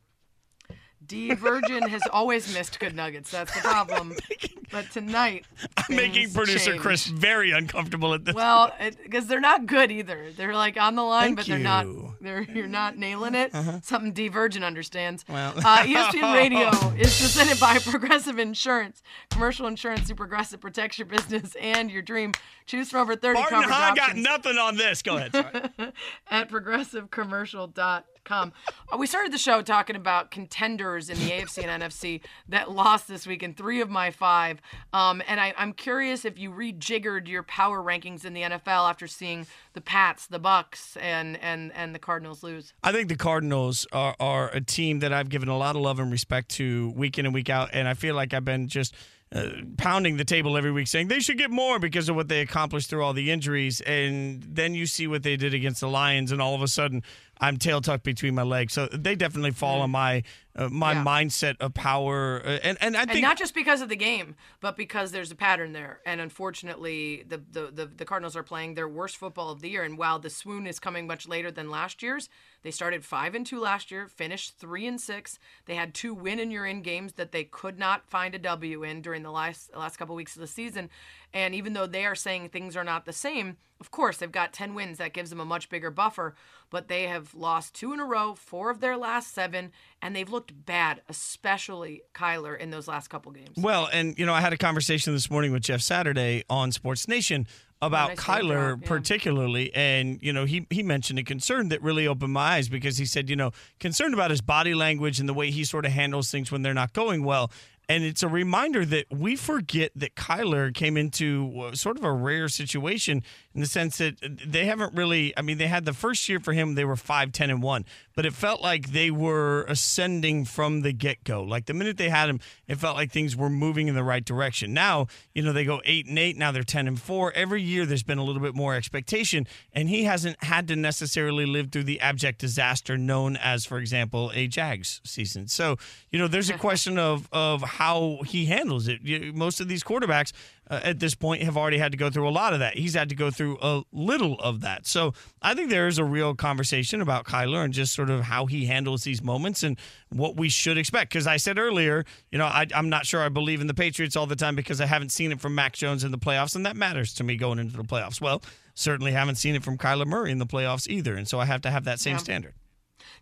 D Virgin has always missed good nuggets. That's the problem. [laughs] but tonight, I'm making producer changed. Chris very uncomfortable at this. Well, because they're not good either. They're like on the line, Thank but they're not. you. Uh-huh. They're you're not nailing it. Something D Virgin understands. Well. uh, ESPN Radio [laughs] is presented by [laughs] Progressive Insurance. Commercial insurance through Progressive protects your business and your dream. Choose from over 30 Martin coverage Hahn got nothing on this. Go ahead. Sorry. [laughs] at progressivecommercial.com. Uh, we started the show talking about contenders in the AFC and NFC that lost this week in three of my five. Um, and I, I'm curious if you rejiggered your power rankings in the NFL after seeing the Pats, the Bucs, and and and the Cardinals lose. I think the Cardinals are, are a team that I've given a lot of love and respect to week in and week out, and I feel like I've been just uh, pounding the table every week saying they should get more because of what they accomplished through all the injuries, and then you see what they did against the Lions, and all of a sudden I'm tail tucked between my legs. So they definitely fall on my uh, my Yeah. mindset of power, uh, and and I think and not just because of the game, but because there's a pattern there. And unfortunately, the, the, the, the Cardinals are playing their worst football of the year. And while the swoon is coming much later than last year's, they started five and two last year, finished three and six. They had two win and you're in games that they could not find a W in during the last last couple weeks of the season. And even though they are saying things are not the same, of course they've got ten wins. That gives them a much bigger buffer. But they have lost two in a row, four of their last seven, and they've looked bad, especially Kyler in those last couple games. Well, and you know, I had a conversation this morning with Jeff Saturday on Sports Nation about Kyler drop, yeah. particularly, and you know, he he mentioned a concern that really opened my eyes because he said, you know, concerned about his body language and the way he sort of handles things when they're not going well. And it's a reminder that we forget that Kyler came into uh, sort of a rare situation in the sense that they haven't really. I mean, they had the first year for him; they were five, ten, and one, but it felt like they were ascending from the get go. Like the minute they had him, it felt like things were moving in the right direction. Now, you know, they go eight and eight. Now they're ten and four. Every year, there's been a little bit more expectation, and he hasn't had to necessarily live through the abject disaster known as, for example, a Jags season. So, you know, there's a [laughs] question of of how he handles it. Most of these quarterbacks uh, at this point have already had to go through a lot of that. He's had to go through a little of that. So I think there is a real conversation about Kyler and just sort of how he handles these moments and what we should expect. Because I said earlier, you know, I, I'm not sure I believe in the Patriots all the time because I haven't seen it from Mac Jones in the playoffs, and that matters to me going into the playoffs. Well, certainly haven't seen it from Kyler Murray in the playoffs either, and so I have to have that same Yeah. standard.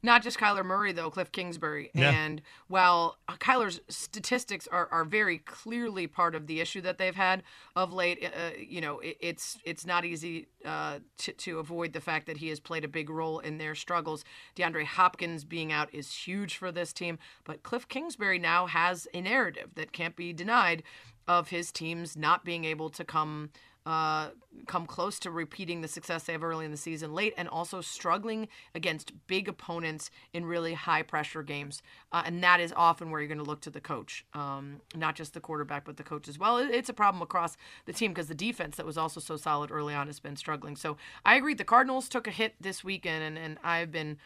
Not just Kyler Murray, though, Cliff Kingsbury. Yeah. And while Kyler's statistics are, are very clearly part of the issue that they've had of late, uh, you know, it, it's it's not easy uh, to, to avoid the fact that he has played a big role in their struggles. DeAndre Hopkins being out is huge for this team, but Cliff Kingsbury now has a narrative that can't be denied of his teams not being able to come uh, come close to repeating the success they have early in the season late and also struggling against big opponents in really high pressure games. Uh, and that is often where you're going to look to the coach, um, not just the quarterback, but the coach as well. It's a problem across the team because the defense that was also so solid early on has been struggling. So I agree. The Cardinals took a hit this weekend, and, and I've been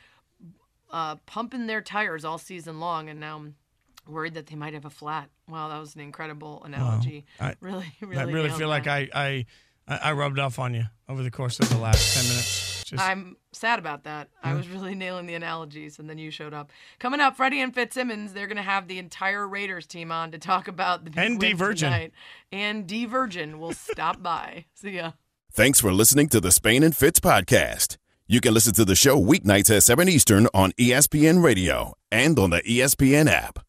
uh, pumping their tires all season long, and now I'm worried that they might have a flat. Wow, that was an incredible analogy. I, [laughs] really, really, I really nailed feel like. I, I I rubbed off on you over the course of the last ten minutes. Just, I'm sad about that. I was really nailing the analogies, and then you showed up. Coming up, Freddie and Fitzsimmons. They're going to have the entire Raiders team on to talk about the big And win Divergent. tonight. And Divergent will stop by. [laughs] See ya. Thanks for listening to the Spain and Fitz podcast. You can listen to the show weeknights at 7 Eastern on ESPN Radio and on the ESPN app.